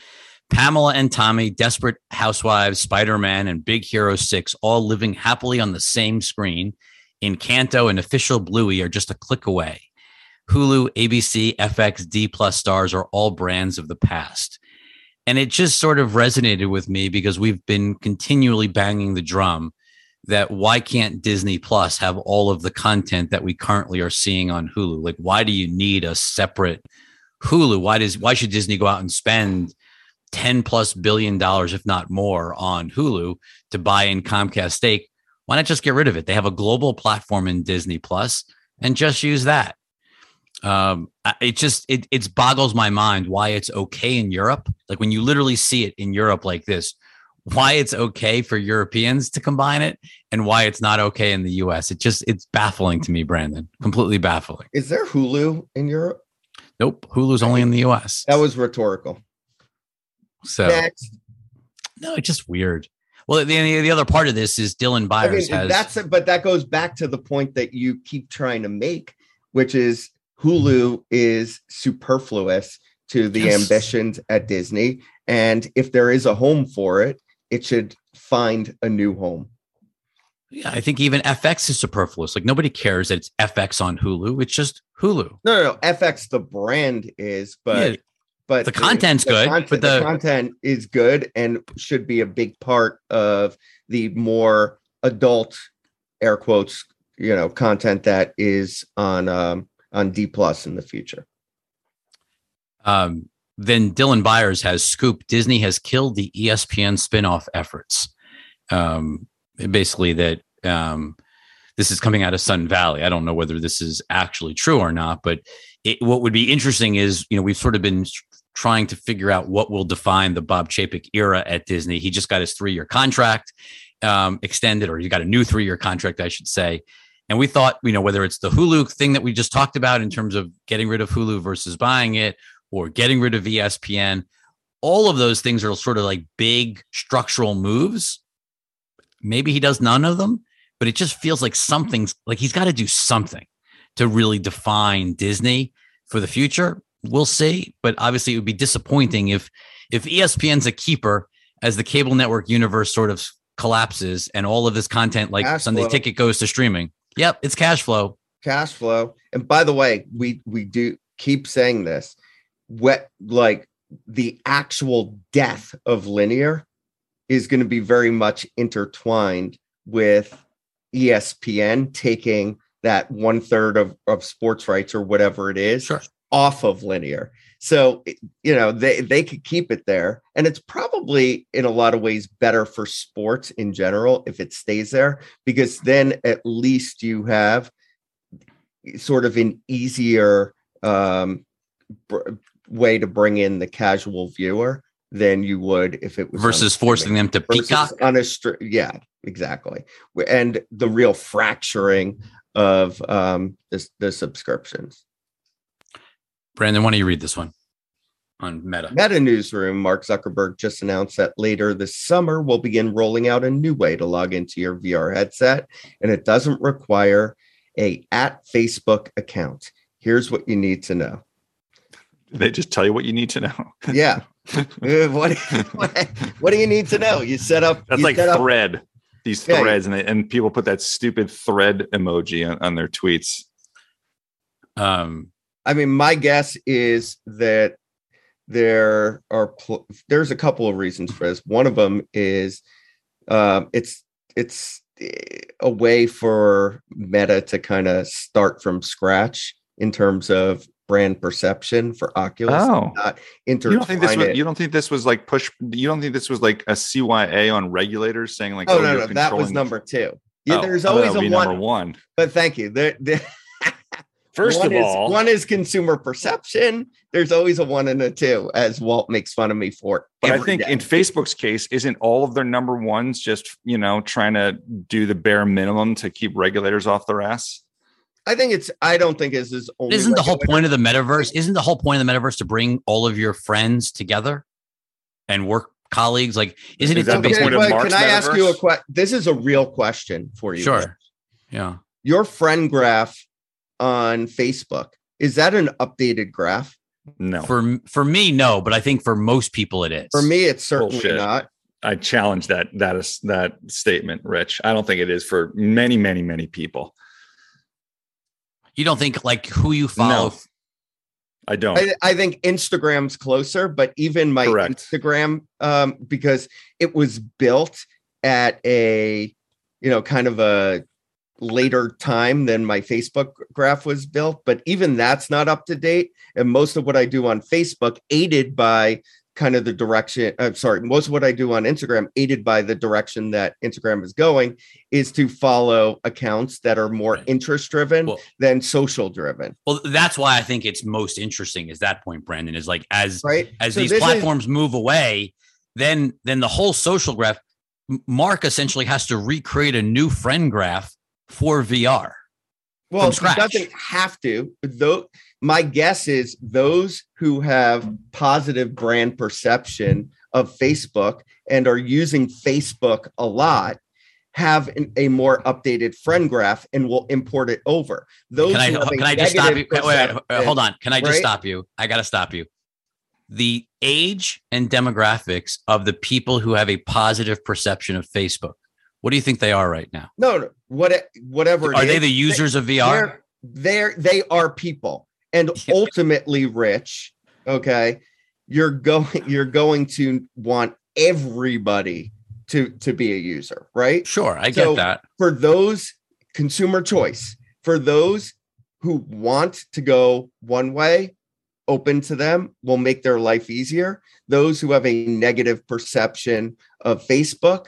Pamela and Tommy, Desperate Housewives, Spider Man, and Big Hero Six, all living happily on the same screen. Encanto and Official Bluey are just a click away. Hulu, ABC, FX, D Plus stars are all brands of the past. And it just sort of resonated with me because we've been continually banging the drum that why can't Disney Plus have all of the content that we currently are seeing on Hulu? Like, why do you need a separate Hulu? Why does why should Disney go out and spend 10 plus billion dollars, if not more, on Hulu to buy in Comcast stake? Why not just get rid of it? They have a global platform in Disney Plus and just use that. Um, it just it it boggles my mind why it's okay in Europe. Like when you literally see it in Europe like this, why it's okay for Europeans to combine it and why it's not okay in the US. It just it's baffling to me, Brandon. Completely baffling. Is there Hulu in Europe? Nope, Hulu's only in the US. That was rhetorical. So Next. no, it's just weird. Well, the, the other part of this is Dylan I mean, Byers has that's it, but that goes back to the point that you keep trying to make, which is Hulu mm-hmm. is superfluous to the Yes. ambitions at Disney. And if there is a home for it, it should find a new home. yeah, I think even FX is superfluous. Like nobody cares that it's FX on Hulu. It's just Hulu. No, no, no. FX the brand is, but Yeah, but the content's good, content- but the the- content is good and should be a big part of the more adult air quotes you know content that is on um on d plus in the future um, then Dylan Byers has scooped Disney has killed the ESPN spinoff efforts. Um, basically, that um, this is coming out of Sun Valley. I don't know whether this is actually true or not, but it, what would be interesting is you know we've sort of been trying to figure out what will define the Bob Chapek era at Disney. He just got his three year contract um, extended, or he got a new three year contract, I should say. And we thought, you know, whether it's the Hulu thing that we just talked about in terms of getting rid of Hulu versus buying it, or getting rid of ESPN. All of those things are sort of like big structural moves. Maybe he does none of them, but it just feels like something's like he's got to do something to really define Disney for the future. We'll see, but obviously it would be disappointing if if ESPN's a keeper as the cable network universe sort of collapses and all of this content like Cash Sunday flow. Ticket goes to streaming. Yep, it's cash flow. cash flow and by the way we we do keep saying this what like the actual death of linear is going to be very much intertwined with espn taking that one third of, of sports rights or whatever it is Sure. Off of linear. So you know they they could keep it there. And it's probably in a lot of ways better for sports in general if it stays there because then at least you have sort of an easier um, br- way to bring in the casual viewer than you would if it was Versus forcing them to peacock. on a str- yeah exactly. And the real fracturing of um the, the subscriptions Brandon, why don't you read this one on Meta? Meta Newsroom, Mark Zuckerberg just announced that later this summer we'll begin rolling out a new way to log into your VR headset, and it doesn't require a at Facebook account. Here's what you need to know. They just tell you what you need to know. Yeah. Uh, what, what, what do you need to know? You set up That's you like set up- thread. These Yeah, threads, and they, and people put that stupid thread emoji on, on their tweets. Um, I mean, my guess is that there are pl- there's a couple of reasons for this. One of them is um, it's it's eh, a way for Meta to kind of start from scratch in terms of brand perception for Oculus. Oh. not You don't think this was? it. You don't think this was like push? You don't think this was like a CYA on regulators saying like, Oh oh, no, you're no, that was number two. Yeah, Oh, there's oh, always a one, number one. but thank you. There, there, First one of is, all, one is consumer perception. There's always a one and a two, as Walt makes fun of me for. But I think day. in Facebook's case, isn't all of their number ones just you know trying to do the bare minimum to keep regulators off their ass? I think it's. I don't think it's his only. isn't the whole point of the metaverse? Isn't the whole point of the metaverse to bring all of your friends together and work colleagues? Like, isn't Is it to the Okay, point of Mark's can I ask you a question? This is a real question for you. Sure. Rich. Yeah. Your friend graph on Facebook is that an updated graph? No, For for me, no, but I think for most people it is. For me, it's certainly Bullshit. not. I challenge that that is that statement, Rich. I don't think it is for many, many, many people. you don't think like who you follow. No. I don't. I, I think Instagram's closer, but even my Correct. Instagram, um, because it was built at a, you know, kind of a later time than my Facebook graph was built, but even that's not up to date. And most of what I do on Facebook, aided by kind of the direction. I'm sorry, most of what I do on Instagram, aided by the direction that Instagram is going, is to follow accounts that are more Right. interest driven Well- than social driven. Well, that's why I think it's most interesting. Is that point, Brandon? Is like as Right. as So these this is- platforms move away, then then the whole social graph. Mark essentially has to recreate a new friend graph for VR. Well, he doesn't have to. Though my guess is those who have positive brand perception of Facebook and are using Facebook a lot have an- a more updated friend graph and will import it over. Those Can I can I just stop you? Wait, wait, wait, uh, hold on. Can I just right? stop you? I got to stop you. The age and demographics of the people who have a positive perception of Facebook. What do you think they are right now? No, no, what, whatever. Are they the users of VR? They're, they're they are people and ultimately rich. Okay, you're going you're going to want everybody to to be a user, right? Sure, I So- get that. For those consumer choice, for those who want to go one way, open to them will make their life easier. Those who have a negative perception of Facebook,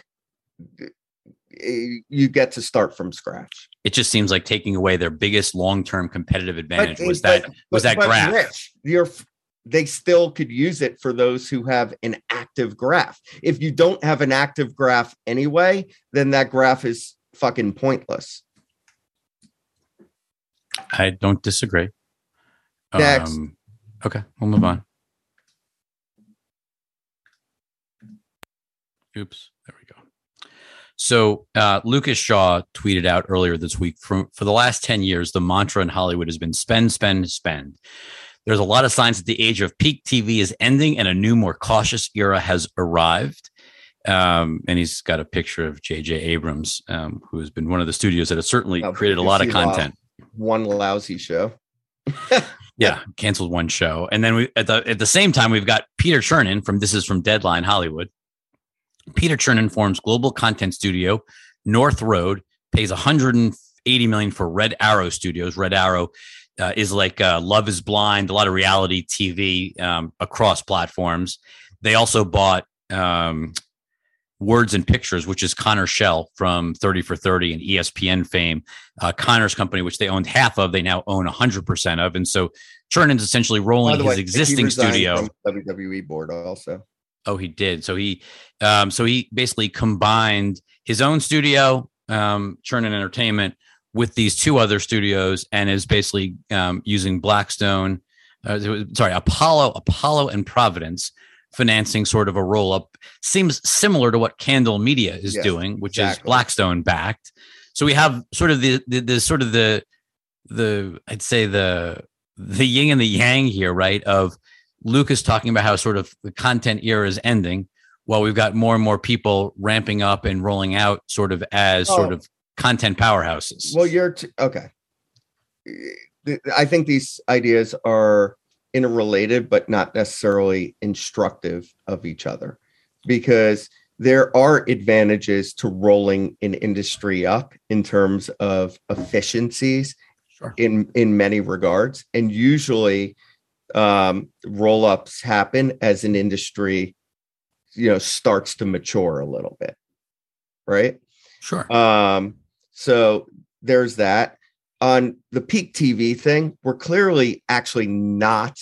you get to start from scratch. It just seems like taking away their biggest long-term competitive advantage was but- that was but- that but graph. Rich, you're they still could use it for those who have an active graph. If you don't have an active graph anyway, then that graph is fucking pointless. I don't disagree. Next. Um, okay, we'll move on. Oops, there we go. So uh, Lucas Shaw tweeted out earlier this week from for the last 10 years, the mantra in Hollywood has been spend, spend, spend. There's a lot of signs that the age of peak TV is ending and a new, more cautious era has arrived. Um, and he's got a picture of J.J. Abrams, um, who has been one of the studios that has certainly Oh, created a lot of see a lot. content. One lousy show. Yeah, canceled one show, and then we at the at the same time we've got Peter Chernin from This Is from Deadline Hollywood. Peter Chernin forms global content studio North Road, pays 180 million for Red Arrow Studios. Red Arrow uh, is like uh, Love Is Blind, a lot of reality TV um, across platforms. They also bought um, Words and Pictures, which is Connor Schell from 30 for 30 and ESPN fame. Uh, Connor's company, which they owned half of, they now own 100% of. And so Chernin's essentially rolling his way, existing studio. WWE board also. Oh, he did. So he, um, so he basically combined his own studio, um, Chernin Entertainment, with these two other studios, and is basically um, using Blackstone, uh, sorry, Apollo, Apollo, and Providence financing sort of a roll up. Seems similar to what Candle Media is Yes, doing, which is. Blackstone backed. So we have sort of the, the the sort of the the I'd say the the yin and the yang here, right? Of Lucas talking about how sort of the content era is ending, while we've got more and more people ramping up and rolling out sort of as oh. sort Oh. of content powerhouses. Well, you're t- okay. I think these ideas are interrelated, but not necessarily instructive of each other because there are advantages to rolling an industry up in terms of efficiencies Sure. in in many regards and usually um roll ups happen as an industry you know starts to mature a little bit right Sure. um, so there's that. On the peak TV thing, we're clearly actually not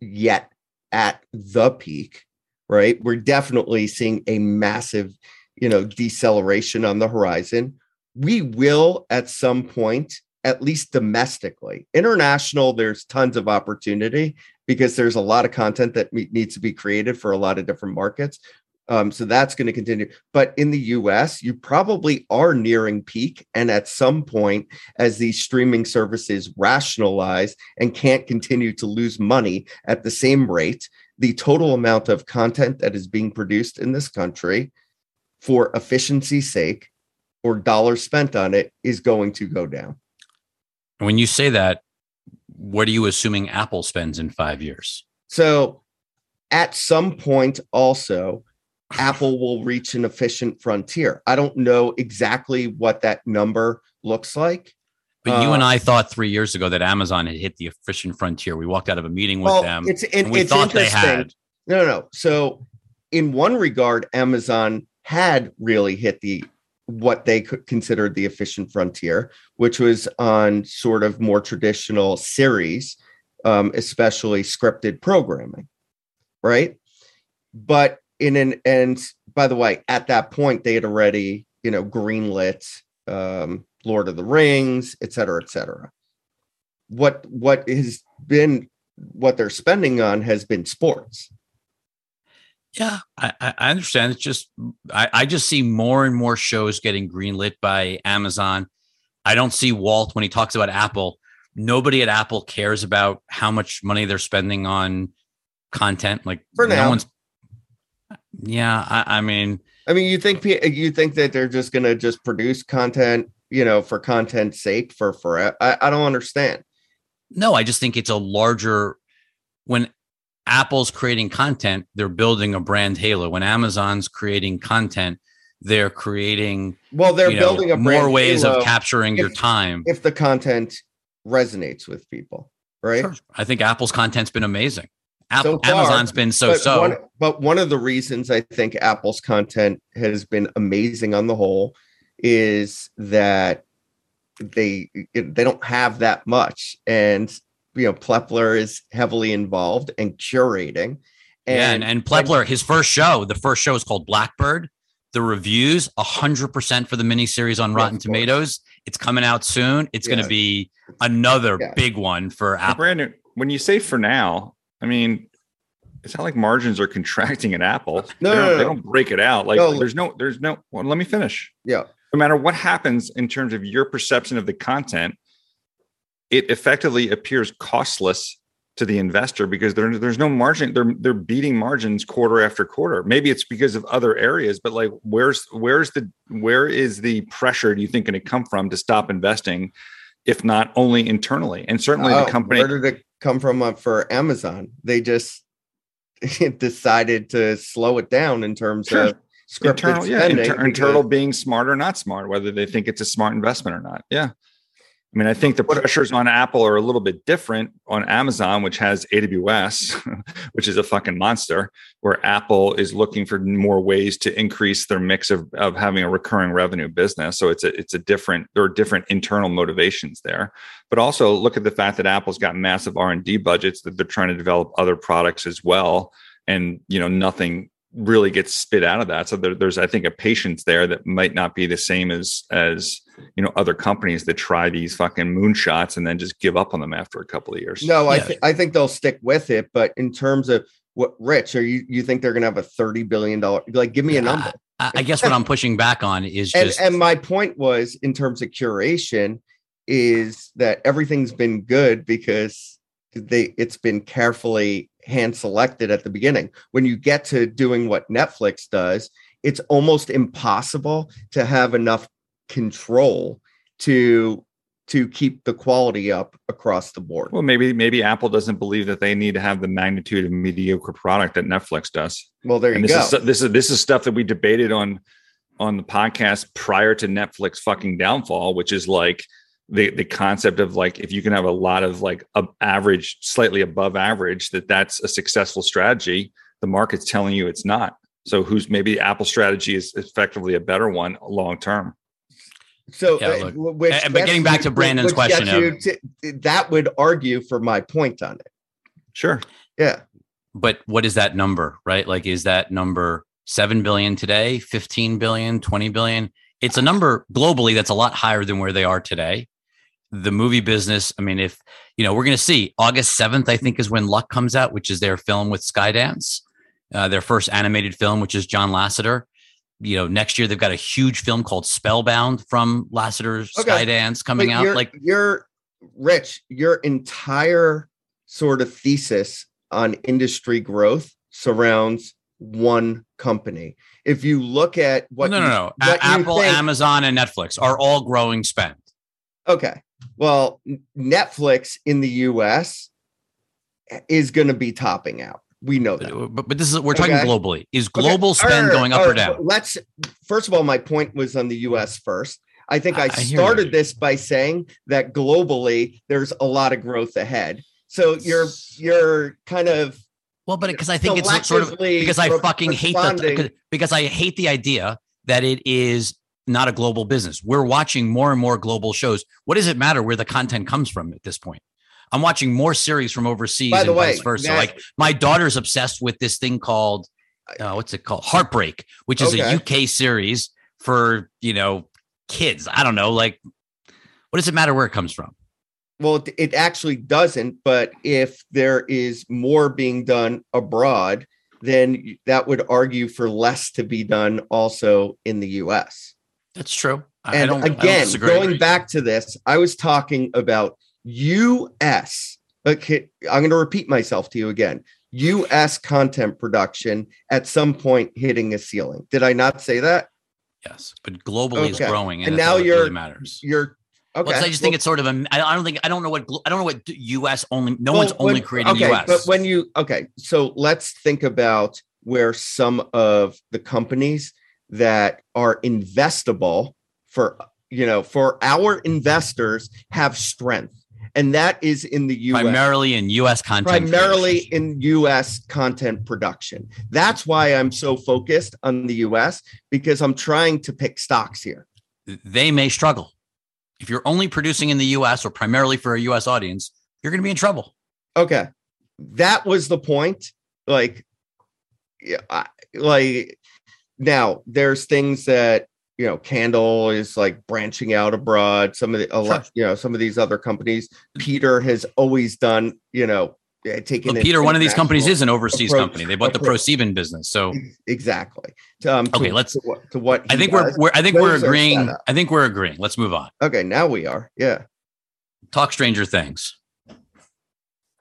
yet at the peak, right? We're definitely seeing a massive, you know, deceleration on the horizon. We will at some point, at least domestically. International, there's tons of opportunity because there's a lot of content that needs to be created for a lot of different markets. Um, so that's going to continue. But in the US, you probably are nearing peak. And at some point, as these streaming services rationalize and can't continue to lose money at the same rate, the total amount of content that is being produced in this country for efficiency's sake or dollars spent on it is going to go down. When you say that, what are you assuming Apple spends in five years? So at some point, also, Apple will reach an efficient frontier. I don't know exactly what that number looks like. But you and Uh, I thought three years ago that Amazon had hit the efficient frontier. We walked out of a meeting with well, them, it's it, and we it's thought they had. No, no, no. So, in one regard, Amazon had really hit the what they considered the efficient frontier, which was on sort of more traditional series, um, especially scripted programming, right? But in an and by the way, at that point they had already you know greenlit um, Lord of the Rings, et cetera, et cetera. What what has been what they're spending on has been sports. Yeah, I, I understand. It's just I, I just see more and more shows getting greenlit by Amazon. I don't see Walt when he talks about Apple. Nobody at Apple cares about how much money they're spending on content. Like For no now. one's. Yeah, I, I mean, I mean, you think you think that they're just going to just produce content, you know, for content's sake for forever? I, I don't understand. no, I just think it's a larger. When Apple's creating content, they're building a brand halo. When Amazon's creating content, they're creating Well, they're you know, building a more ways of capturing your time. if the content resonates with people, right? Sure. I think Apple's content's been amazing. Apple, So far, Amazon's been so so. One, but one of the reasons I think Apple's content has been amazing on the whole is that they they don't have that much, and you know Plepler is heavily involved and curating. yeah, and, and Plepler, his first show, the first show is called Blackbird. The reviews, hundred percent for the miniseries on Yeah, Rotten course. Tomatoes. It's coming out soon. It's going to be another Yeah. big one for Apple. Brandon, when you say for now, I mean, it's not like margins are contracting at Apple. No, they, no, don't, no, they don't break it out. Like No. there's no, there's no. Well, let me finish. yeah, No matter what happens in terms of your perception of the content, it effectively appears costless to the investor because there, there's no margin. They're they're beating margins quarter after quarter. Maybe it's because of other areas, but like where's where's the where is the pressure do you think going to come from to stop investing, if not only internally and certainly Oh, the company Where did it come from uh, for Amazon? They just decided to slow it down in terms Sure. of internal, yeah, inter- internal being smart or not smart, whether they think it's a smart investment or not. Yeah. I mean, I think the pressures on Apple are a little bit different on Amazon, which has AWS, which is a fucking monster, where Apple is looking for more ways to increase their mix of, of having a recurring revenue business. So it's a it's a different there are different internal motivations there. But also look at the fact that Apple's got massive R and D budgets that they're trying to develop other products as well, and you know nothing really gets spit out of that. So there, there's, I think, a patience there that might not be the same as as you know other companies that try these fucking moonshots and then just give up on them after a couple of years. No, I Yeah. th- I think they'll stick with it. But in terms of what Rich, are you you think they're gonna have a thirty billion dollar like give me a number? I, I guess what I'm pushing back on is And just and my point was in terms of curation is that everything's been good because they it's been carefully hand selected at the beginning. When you get to doing what Netflix does, it's almost impossible to have enough control to to keep the quality up across the board. Well, maybe maybe Apple doesn't believe that they need to have the magnitude of mediocre product that Netflix does. Well, there you this go. is this is this is stuff that we debated on on the podcast prior to Netflix fucking downfall, which is like the the concept of like if you can have a lot of like a average, slightly above average, that that's a successful strategy. The market's telling you it's not. So who's maybe Apple strategy is effectively a better one long term. So, Yeah, uh, which uh, but getting back to Brandon's which question gets you to- that would argue for my point on it. Sure. Yeah. but what is that number, right? Like, is that number 7 billion today, 15 billion, 20 billion? It's a number globally that's a lot higher than where they are today. The movie business, I mean, if, you know, we're going to see August 7th, I think is when Luck comes out, which is their film with Skydance, uh, their first animated film, which is John Lasseter. You know, next year they've got a huge film called Spellbound from Lasseter's Okay. Skydance coming But out. your- Like, your rich, your entire sort of thesis on industry growth surrounds one company. If you look at what no, no, you- no. A- what you Apple, think- Amazon, and Netflix are all growing spend. Okay. Well, Netflix in the US eh, is going to be topping out. We know that. But, but, this is we're talking Okay. globally. Is global All spend right, going up or down? Let's first of all, my point was on the US first. I think I- I, I started this by saying that globally there's a lot of growth ahead. So you're you're kind of Well, but because I think it's sort of because I fucking hate the because I hate the idea that it is not a global business. We're watching more and more global shows. What does it matter where the content comes from at this point? I'm watching more series from overseas By the and way, vice versa. that- like my daughter's obsessed with this thing called uh, what's it called? Heartbreak, which is Okay. a UK series for you know kids. I don't know, like what does it matter where it comes from? Well, it- actually doesn't. But if there is more being done abroad, then that would argue for less to be done also in the U.S. That's true. I- And I again, going back to this, I was talking about U.S. Okay, I'm going to repeat myself to you again. U.S. content production at some point hitting a ceiling. Did I not say that? Yes, but globally is growing, and, And now you're- really matters. You're okay. Well, I just think it's sort of a. I don't think I don't know what I don't know what U.S. only. No Well, one's only when- creating okay, U.S. But when you okay, so let's think about where some of the companies that are investable for you know for our investors have strength, and that is in the U.S. primarily in U.S. content, primarily creation. in U.S. content production. That's why I'm so focused on the U.S. because I'm trying to pick stocks here. they may struggle if you're only producing in the U.S. or primarily for a U.S. audience. You're going to be in trouble. Okay, that was the point. Like, yeah, I, like now there's things that you know, Candle is like branching out abroad. Some of the, lot, you know, some of these other companies. Peter has always done, you know, eh, taken. Peter, one of these companies is an overseas approach- company. They bought the approach. ProSieben business. So exactly. Um, to- Okay, let's- To what, to what I think we're, we're I think we're agreeing. I think we're agreeing. Let's move on. Okay, now we are. Yeah. Talk Stranger Things.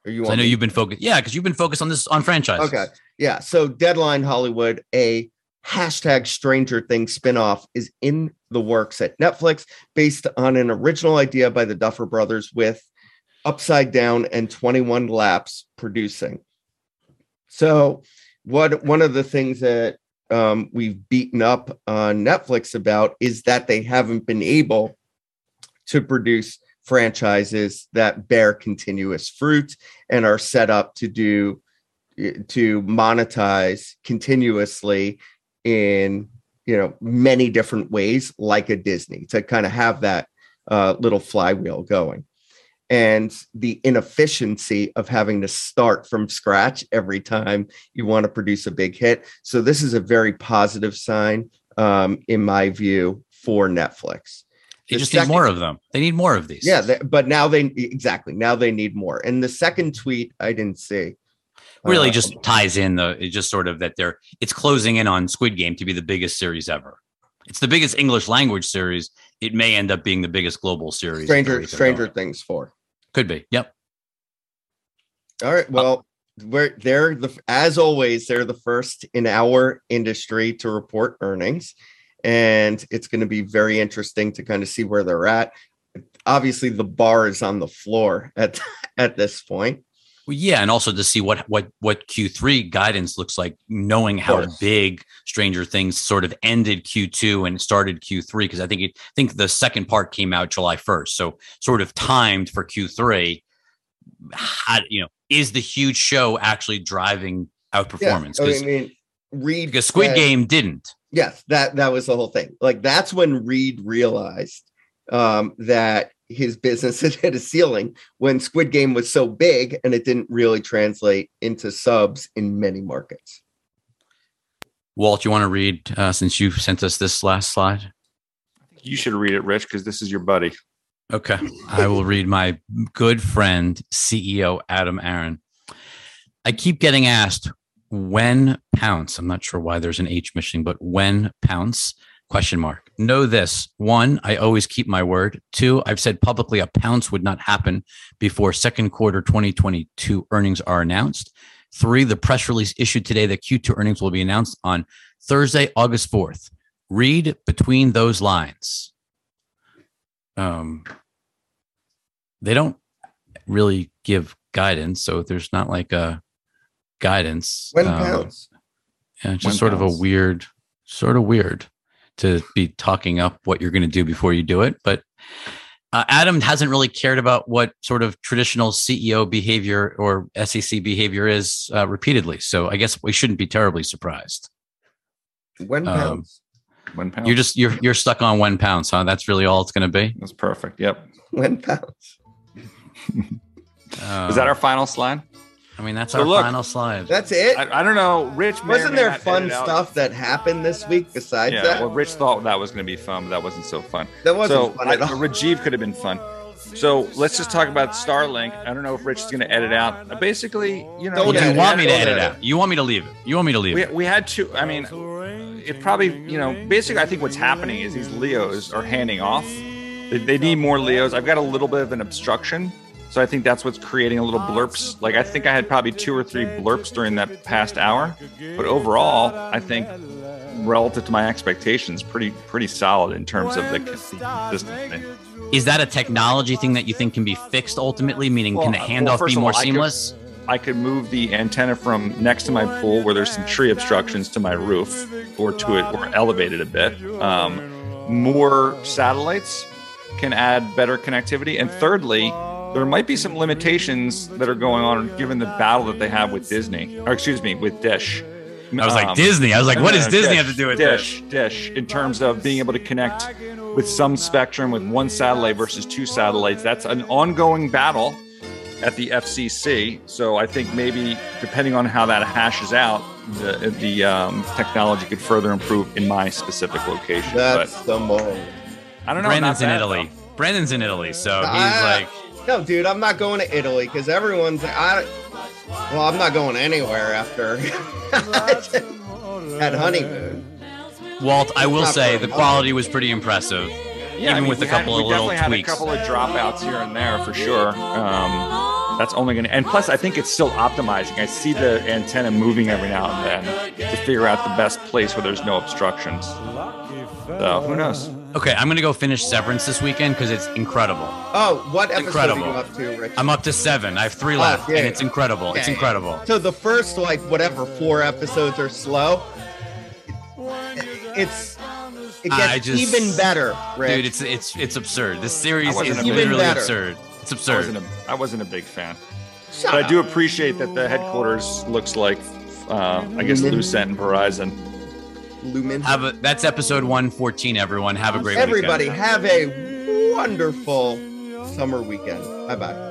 Are you? I know me- you've been focused. Yeah, because you've been focused on this on franchise. Okay. Yeah. So Deadline Hollywood, a hashtag Stranger Things spinoff is in the works at Netflix based on an original idea by the Duffer Brothers with Upside Down and 21 Laps producing. So what one of the things that um, we've beaten up on Netflix about is that they haven't been able to produce franchises that bear continuous fruit and are set up to do to monetize continuously in you know many different ways like a disney to kind of have that uh, little flywheel going and the inefficiency of having to start from scratch every time you want to produce a big hit so this is a very positive sign um, in my view for netflix They The just second- need more of them. They need more of these. yeah they, but now they exactly now they need more and the second tweet i didn't see really Uh, just ties in the it just sort of that they're it's closing in on Squid Game to be the biggest series ever. It's the biggest English language series. It may end up being the biggest global series. stranger stranger going. things for could be. Yep. All right. Well, we're they're the as always, they're the first in our industry to report earnings. And it's going to be very interesting to kind of see where they're at. Obviously, the bar is on the floor at at this point. Well, yeah, and also to see what what what Q3 guidance looks like, knowing how big Stranger Things sort of ended Q2 and started Q3, because I think it, I think the second part came out July 1st, so sort of timed for Q3. How, you know, is the huge show actually driving outperformance? Yeah, I mean, Reed because Squid Game didn't. Yes, that that was the whole thing. Like that's when Reed realized um, that his business had hit a ceiling when Squid Game was so big and it didn't really translate into subs in many markets. Walt, you want to read uh, since you sent us this last slide? You should read it, Rich, because this is your buddy. Okay. I will read my good friend, CEO Adam Aron. I keep getting asked when pounce. I'm not sure why there's an H missing, but when pounce? Question mark. Know this. One, I always keep my word. Two, I've said publicly a pounce would not happen before second quarter 2022 earnings are announced. Three, the press release issued today that Q2 earnings will be announced on Thursday, August 4th. Read between those lines. Um, they don't really give guidance, so there's not like a guidance. When um, pounds? Yeah, it's When just sort of a weird, sort of weird to be talking up what you're going to do before you do it. But Uh, Adam hasn't really cared about what sort of traditional CEO behavior or SEC behavior is uh, repeatedly. So I guess we shouldn't be terribly surprised. When Um, pounds? One pound. You're just you're you're stuck on one pounds, huh? That's really all it's going to be. That's perfect. Yep. When pounds? Uh, Is that our final slide? I mean, that's So our look, final slide. That's it. I, I don't know. Rich Wasn't may there fun edit out- stuff that happened this week besides Yeah. that? Well, Rich thought that was going to be fun, but that wasn't so fun. that wasn't so fun I, at all. Rajiv could have been fun. So let's just talk about Starlink. I don't know if Rich is going to edit out. Uh, basically, you know, Don't you edit want me to edit edit out? You want me to leave it? You want me to leave we, it? we had two. I mean, it probably, you know, basically, I think what's happening is these Leos are handing off. They, they need more Leos. I've got a little bit of an obstruction. So I think that's what's creating a little blurps. Like I think I had probably two or three blurps during that past hour, but overall, I think relative to my expectations, pretty pretty solid in terms of the consistency. Is that a technology thing that you think can be fixed ultimately? Meaning, can the handoff well, be more all, I could- seamless? I could move the antenna from next to my pool where there's some tree obstructions to my roof or to it or elevate it a bit. Um, more satellites can add better connectivity. And thirdly, there might be some limitations that are going on given the battle that they have with Disney, or excuse me, with Dish. I was like Um, Disney. I was like, no, what does Disney Dish, have to do with this? Dish? Dish, in terms of being able to connect with some spectrum with one satellite versus two satellites. That's an ongoing battle at the FCC. So I think maybe depending on how that hashes out, the the um, technology could further improve in my specific location. That's but the move. I don't know. Brandon's in bad, Italy. Brandon's in Italy, so he's Ah. like, No, dude, I'm not going to Italy because everyone's. I, well, I'm not going anywhere after that honeymoon. Walt. I will say the quality was pretty impressive. Yeah, I even mean, with a couple had, of we definitely had a couple of dropouts here and there for sure. Um, that's only going to, and plus, I think it's still optimizing. I see the antenna moving every now and then to figure out the best place where there's no obstructions. So who knows? Okay, I'm gonna go finish Severance this weekend because it's incredible. Oh, what episode incredible. are you up to, Rich? I'm up to seven. I have three Oh, left, yeah. and it's incredible. It's Yeah. incredible. So the first like whatever four episodes are slow. It's it I gets just- even better, Rich. Dude, it's it's it's absurd. This series is a literally Even better. absurd. It's I absurd. wasn't a, I wasn't a big fan, Shut but I do appreciate that the headquarters looks like, uh, I guess, Lumen. Lucent and Verizon. Lumen. Have a, that's episode 114. Everyone, have a great Everybody weekend. have a wonderful summer weekend. Bye bye.